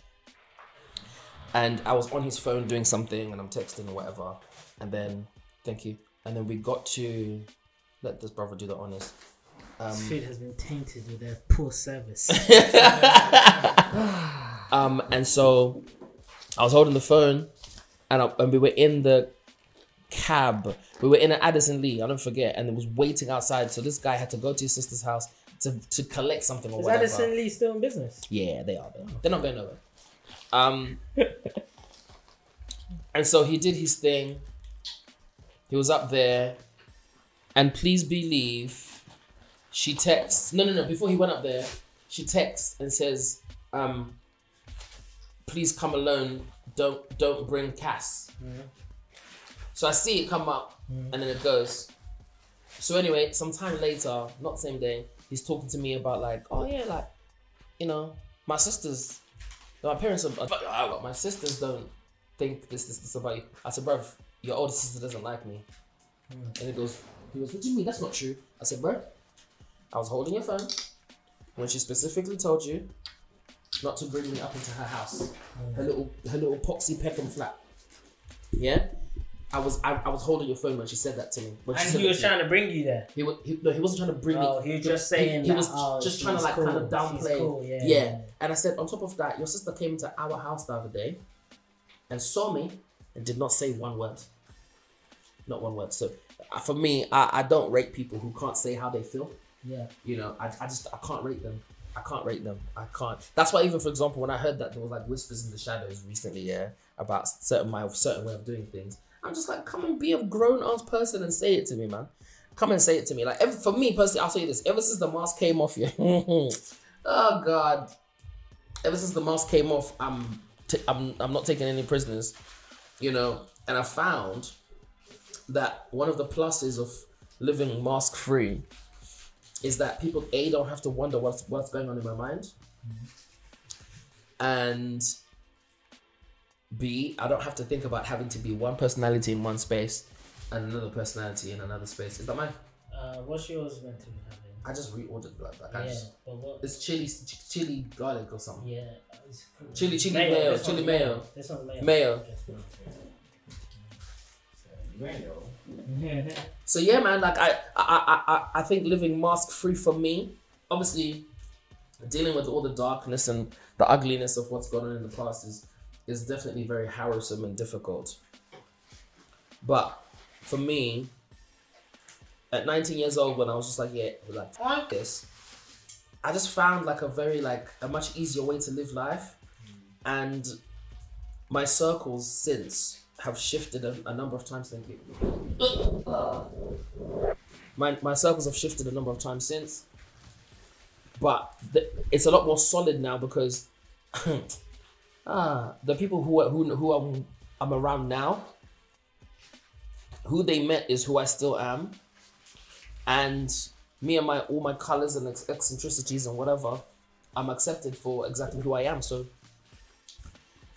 A: and I was on his phone doing something and I'm texting or whatever. And then, thank you. And then we got to, let this brother do the honors.
C: this food has been tainted with their poor service.
A: Um, and so I was holding the phone and, I, and we were in the cab. We were in an Addison Lee, I don't forget, and it was waiting outside. So this guy had to go to his sister's house to, to collect something or
C: Is
A: whatever.
C: Addison Lee still in business?
A: Yeah, they are. They are. They're not going nowhere. Um, and so he did his thing. He was up there, and please believe, she texts. No, no, no. Before he went up there, she texts and says, um, "Please come alone. Don't don't bring Cass." So I see it come up, and then it goes. So anyway, sometime later, not same day, he's talking to me about like, oh yeah, like you know, my sisters, my parents are, my sisters don't think this, this, this about you. I said, bruv, your older sister doesn't like me. And he goes, he goes, what do you mean? That's not true. I said, bruv, I was holding your phone when she specifically told you not to bring me up into her house, mm. her little her little poxy Peckham flat. Yeah, I was I, I was holding your phone when she said that to me. When
C: And he was
A: to me.
C: trying to bring you there.
A: He, wa- he no, he wasn't trying to bring
C: Oh,
A: me.
C: he was just saying
A: he,
C: that,
A: was
C: oh,
A: just trying to like kind of
C: cool,
A: downplay.
C: cool, yeah,
A: yeah.
C: yeah.
A: And I said, on top of that, your sister came into our house the other day and saw me and did not say one word. Not one word. So uh, for me, I, I don't rate people who can't say how they feel.
C: Yeah.
A: You know, I, I just I can't rate them. I can't rate them. I can't. That's why even for example, when I heard that there was like whispers in the shadows recently, yeah, about certain my certain way of doing things, I'm just like, come and be a grown ass person and say it to me, man. Come and say it to me. Like ever, for me personally, I'll tell you this. Ever since the mask came off, yeah. oh God. Ever since the mask came off, I'm t- I'm I'm not taking any prisoners, you know. And I found that one of the pluses of living mask free is that people a don't have to wonder what's what's going on in my mind, and b I don't have to think about having to be one personality in one space and another personality in another space. Is that mine?
C: Uh, what's yours meant to be?
A: I just reordered blood. Like I
C: yeah,
A: just
C: but what?
A: it's chili ch- chili garlic or something.
C: Yeah. it's-
A: Chili- chili mayo,
C: this
A: chili mayo.
C: This one's mayo.
A: Mayo.
C: Just mayo.
B: Mayo.
A: So yeah, man. Like I, I, I, I, I think living mask free for me, obviously, dealing with all the darkness and the ugliness of what's gone on in the past is, is definitely very harrowsome and difficult. But for me, at 19 years old, when I was just like, yeah, like fuck this, I just found like a very like a much easier way to live life, and my circles since have shifted a, a number of times. Thank you. My my circles have shifted a number of times since, but th- it's a lot more solid now because ah the people who are, who who I'm, I'm around now, who they met is who I still am, and me and my all my colors and eccentricities and whatever, I'm accepted for exactly who I am. So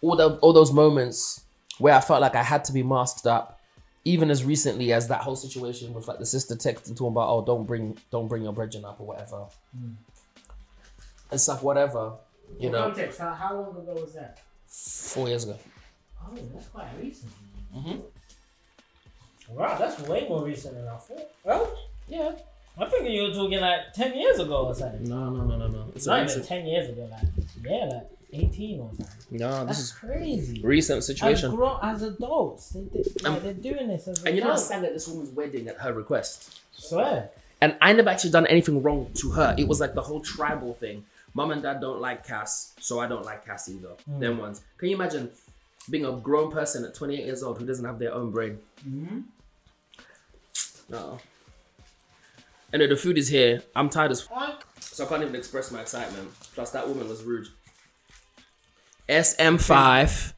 A: all the all those moments where I felt like I had to be masked up, even as recently as that whole situation with like the sister texting talking about oh don't bring don't bring your brethren up or whatever. It's like whatever, you know.
C: Context. How, how long ago was that?
A: Four years ago.
C: Oh, that's quite recent.
A: Mhm.
C: Wow, that's way more recent than I thought. Well,
A: Yeah.
C: I figured you were talking like ten years ago or something.
A: No, no, no, no, no. It's
C: Not even ten years ago, like yeah, like eighteen or something.
A: no, this
C: That's
A: is
C: crazy.
A: recent situation.
C: As grown as adults, they, they, like,
A: Um,
C: they're doing this as
A: And you know, I sang at this woman's wedding at her request.
C: Swear.
A: And I never actually done anything wrong to her. It was like the whole tribal thing. Mom and dad don't like Cass, so I don't like Cass either. Them ones. Can you imagine being a grown person at 28 years old who doesn't have their own brain?
C: Mm-hmm.
A: No. Anyway, the food is here. I'm tired as fuck, so I can't even express my excitement. Plus, that woman was rude. SM5.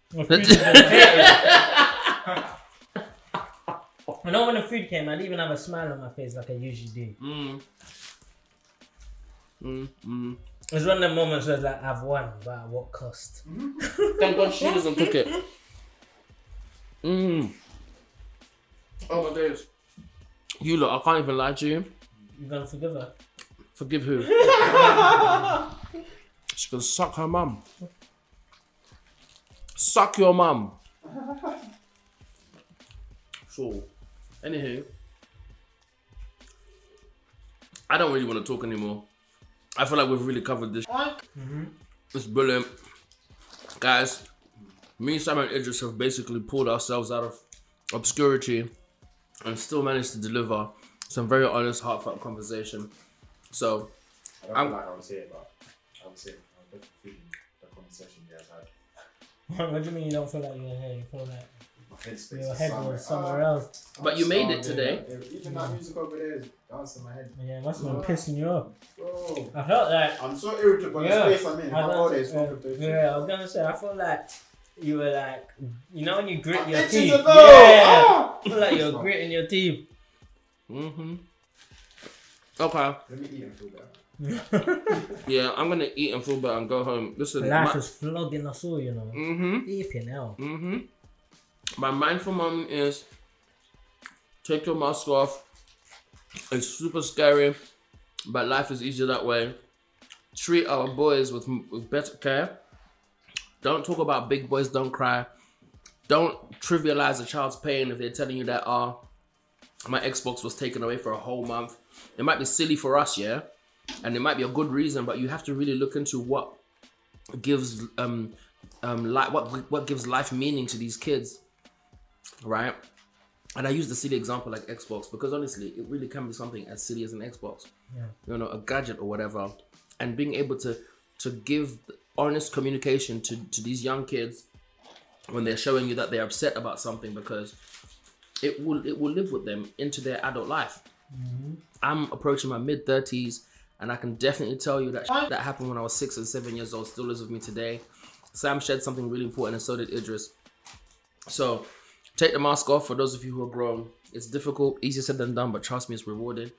C: I know when the food came, I didn't even have a smile on my face like I usually do.
A: Mm. Mm, mm.
C: It's one of the moments where it's like I've won, but at what cost?
A: Thank God she doesn't cook it. Mm. Oh my days. You look, I can't even lie to you.
C: You gonna forgive her?
A: Forgive who? She can suck her mum. Suck your mum. So, anywho, I don't really want to talk anymore. I feel like we've really covered this. Mm-hmm. It's brilliant. Guys, me, Sam, and Idris have basically pulled ourselves out of obscurity and still managed to deliver some very honest, heartfelt conversation. So,
B: I don't
A: I'm-
B: feel like I was here, but I was here. I was definitely feeling the conversation you guys had.
C: what do you mean you don't feel like you're here? You feel like
B: My
C: your head
B: somewhere.
C: was somewhere
B: Ah,
C: else?
A: But you made it today.
B: yeah. Even that music over there is dancing in my head.
C: Yeah, it must have been pissing you off.
B: Bro,
C: I felt like
B: I'm so irritable.
C: Yeah.
B: The space I'm in. If
C: I
B: I
C: was-
B: go there, it's
C: uh, yeah, I was gonna say I felt like you were like you know when you grit
B: I'm
C: your teeth. Yeah,
B: go. Ah!
C: I feel like you're gritting your teeth.
A: Mm-hmm. Okay.
B: Let me eat and feel better.
A: Yeah, I'm gonna eat and feel better and go home. Listen,
C: Life
A: my,
C: is flogging us all, you know.
A: mm-hmm,
C: Flipping hell.
A: mm-hmm. My mindful moment is take your mask off. It's super scary, but life is easier that way. treat our boys with with better care. Don't talk about big boys. Don't cry. Don't trivialize a child's pain if they're telling you that, oh, my Xbox was taken away for a whole month. It might be silly for us, yeah, and it might be a good reason, but you have to really look into what gives um um like what what gives life meaning to these kids, right? And I use the silly example like Xbox because honestly, it really can be something as silly as an Xbox,
C: Yeah.
A: you know, a gadget or whatever, and being able to to give honest communication to to these young kids when they're showing you that they're upset about something because it will it will live with them into their adult life. Mm-hmm. I'm approaching my mid thirties, and I can definitely tell you that that happened when I was six and seven years old still lives with me today. Sam shared something really important, and so did Idris. So take the mask off for those of you who are grown. It's difficult, easier said than done, but trust me, it's rewarding.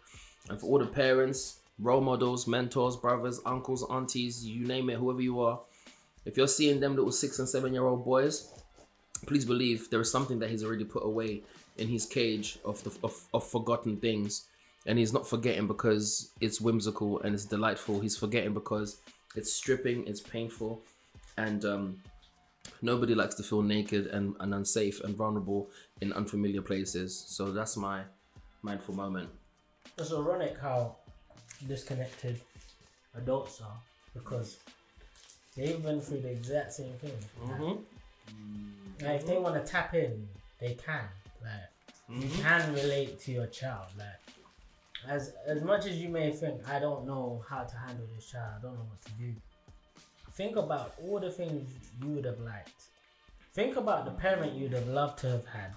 A: And for all the parents, role models, mentors, brothers, uncles, aunties, you name it, whoever you are, if you're seeing them little six and seven year old boys, please believe there is something that he's already put away in his cage of the of, of forgotten things and he's not forgetting because it's whimsical and it's delightful he's forgetting because it's stripping it's painful and um nobody likes to feel naked and, and unsafe and vulnerable in unfamiliar places so that's my mindful moment
C: It's ironic how disconnected adults are because they've been through the exact same thing.
A: mm-hmm.
C: Like, if they want to tap in, they can. Like, you mm-hmm. can relate to your child. Like, as as much as you may think, I don't know how to handle this child. I don't know what to do. Think about all the things you would have liked. Think about the parent you'd have loved to have had.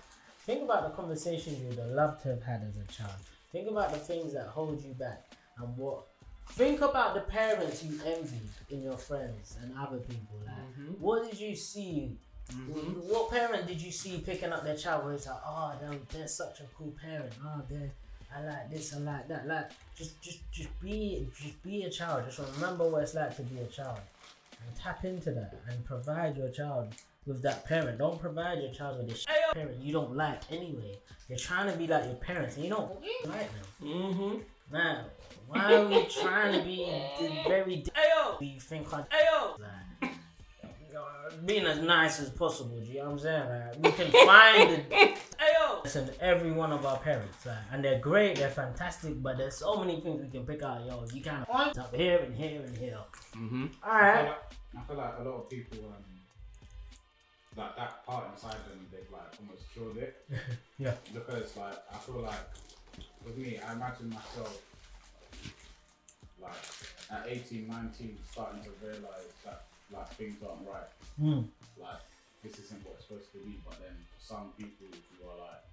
C: Think about the conversation you would have loved to have had as a child. Think about the things that hold you back and what. Think about the parents you envied in your friends and other people. Like, mm-hmm. what did you see Mm-hmm. what parent did you see picking up their child where it's like, ah, oh, they're, they're such a cool parent. Ah, oh, they I like this, I like that. Like, just, just, just be, just be a child. Just remember what it's like to be a child, and tap into that, and provide your child with that parent. Don't provide your child with this parent you don't like anyway. You're trying to be like your parents, and you don't like them.
A: Mm-hmm.
C: Man, why are we trying to be the very? Ayo, we think like ayo. Like, being as nice as possible. Do you know what I'm saying? Like, we can find the ayo. Listen to every one of our parents, like, and they're great, they're fantastic. But there's so many things we can pick out. Yo, you kind of up here and here and here.
A: Mm-hmm.
C: All right.
D: I feel, like, I feel like a lot of people, um, like that part inside them, they've like almost killed it.
C: Yeah.
D: Because like I feel like with me, I imagine myself like at 18, 19, starting to realize that like things aren't right.
C: Mm.
D: Like this isn't what it's supposed to be. But then for some people who are like,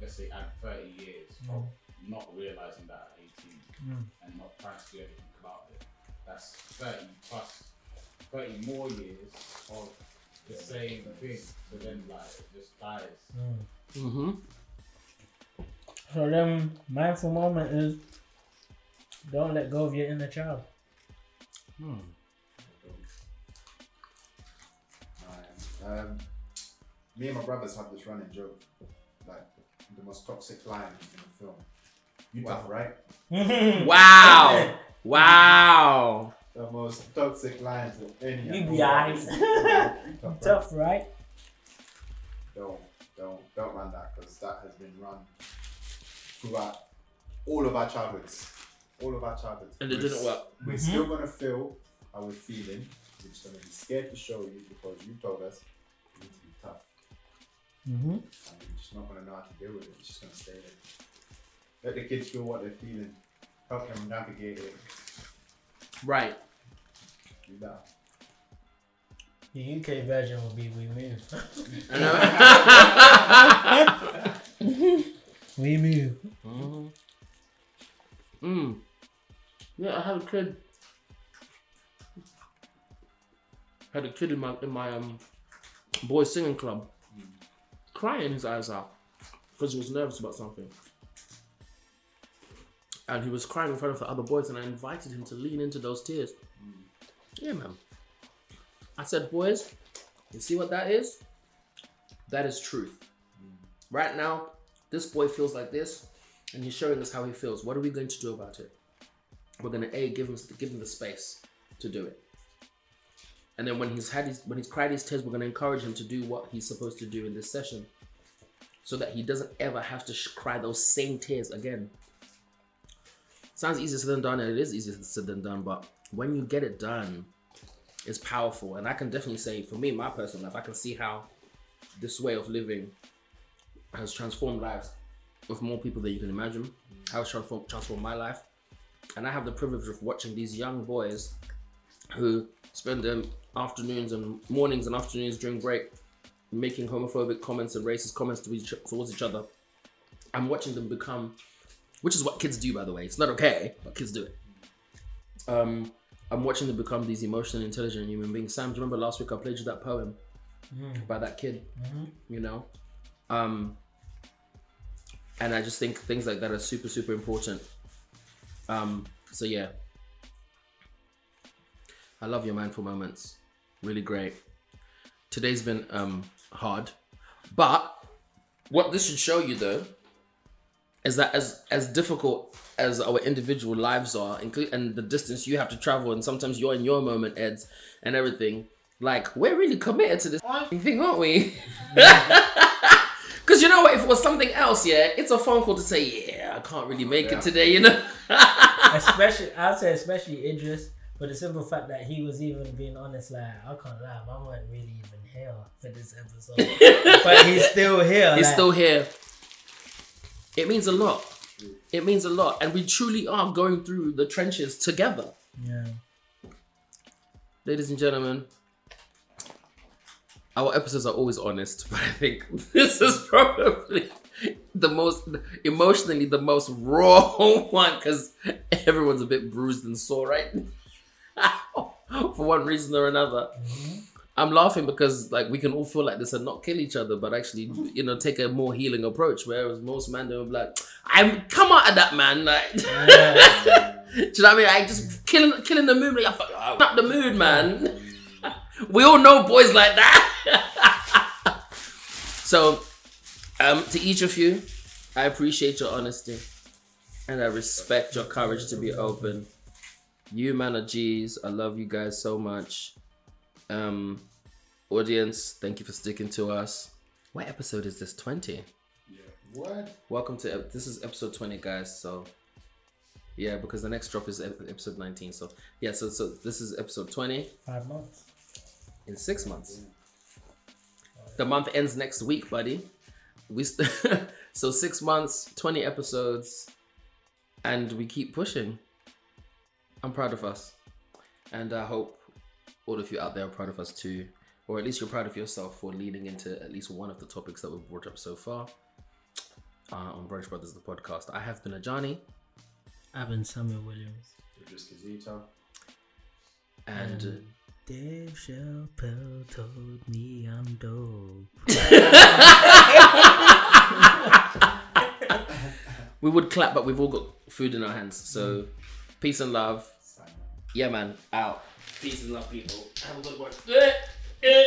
D: let's say at 30 years of not realizing that at 18
C: Mm.
D: and not trying to do anything about it, that's 30 plus 30 more years of the same thing. So then like it just dies.
C: Mm.
A: Mm-hmm.
C: So then, mindful moment is don't let go of your inner child.
B: Alright, Um, me and my brothers have this running joke, like the most toxic line in the film. You tough, right?
A: Wow. wow.
B: The most toxic lines of any.
C: You
B: and
C: be eyes.
B: You tough.
C: Tough, right?
B: Don't, don't, don't run that because that has been run throughout all of our childhoods. All of our childhoods.
A: And it
B: We're
A: didn't work.
B: We're still gonna feel how we're feeling. We're just gonna be scared to show you because you told us
C: Mm-hmm.
B: And we're just not gonna know how to deal with it. It's just gonna stay there. Let the kids feel what they're feeling. Help them navigate it.
A: Right.
B: Do that.
C: The UK version will be We Move. we Move.
A: Mm-hmm. Mm. Yeah, I had a kid. Had a kid in my in my um boys singing club, crying his eyes out because he was nervous about something, and he was crying in front of the other boys, and I invited him to lean into those tears. Mm. Yeah, man. I said, boys, you see what that is? That is truth. Mm. Right now, this boy feels like this, and he's showing us how he feels. What are we going to do about it? We're going to a give him give him the space to do it. And then when he's had his when he's cried his tears, we're gonna encourage him to do what he's supposed to do in this session, so that he doesn't ever have to sh- cry those same tears again. Sounds easier said than done, and it is easier said than done. But when you get it done, it's powerful. And I can definitely say, for me, my personal life, I can see how this way of living has transformed lives of more people than you can imagine. How it's transformed, transformed my life. And I have the privilege of watching these young boys who spend their afternoons and mornings and afternoons during break making homophobic comments and racist comments to each, towards each other. I'm watching them become, which is what kids do, by the way. It's not okay, but kids do it. Um, I'm watching them become these emotionally intelligent human beings. Sam, do you remember last week I played you that poem by that kid? You know, um, and I just think things like that are super, super important. Um, so yeah, I love your mindful moments. Really great. Today's been um hard, but what this should show you though is that as as difficult as our individual lives are, include and the distance you have to travel, and sometimes you're in your moment, Eds, and everything. Like we're really committed to this thing, aren't we? Because you know what? If it was something else, yeah, it's a phone call to say, yeah, I can't really make
B: Yeah.
A: it today, you know.
C: especially I'd say especially Idris, for the simple fact that he was even being honest. Like I can't lie, I wasn't really even here for this episode, but he's still here.
A: He's
C: like,
A: still here. It means a lot. It means a lot, and we truly are going through the trenches together,
C: yeah.
A: ladies and gentlemen. Our episodes are always honest, but I think this is probably the most emotionally the most raw one because everyone's a bit bruised and sore right for one reason or another. I'm laughing because like we can all feel like this and not kill each other, but actually, you know, take a more healing approach. Whereas most men be like, "I'm come out of that, man." Like,
C: Yeah.
A: do you know what I mean? I just killing killing the mood. Like, fuck, up the mood, man. we all know boys like that. so, um, to each of you, I appreciate your honesty, and I respect your courage to be open. You man are G's. I love you guys so much. Um, audience, thank you for sticking to us. What episode is this? Twenty. Yeah.
B: What?
A: Welcome to this is episode 20 guys so yeah because the next drop is episode 19 so yeah so so this is episode 20
C: Five months.
A: in six months the month ends next week buddy we st- so six months 20 episodes and we keep pushing i'm proud of us and i hope all of you out there are proud of us too or at least you're proud of yourself for leading into at least one of the topics that we've brought up so far uh, on Brunch Brothers, the podcast. I have been Ajani,
C: I've been Samuel Williams.
B: Idris Kazita.
A: and uh,
C: Dave Chappelle told me I'm dope.
A: we would clap, but we've all got food in our hands. So, peace and love. Yeah, man. Out. Peace and love, people. Have a good one. All right.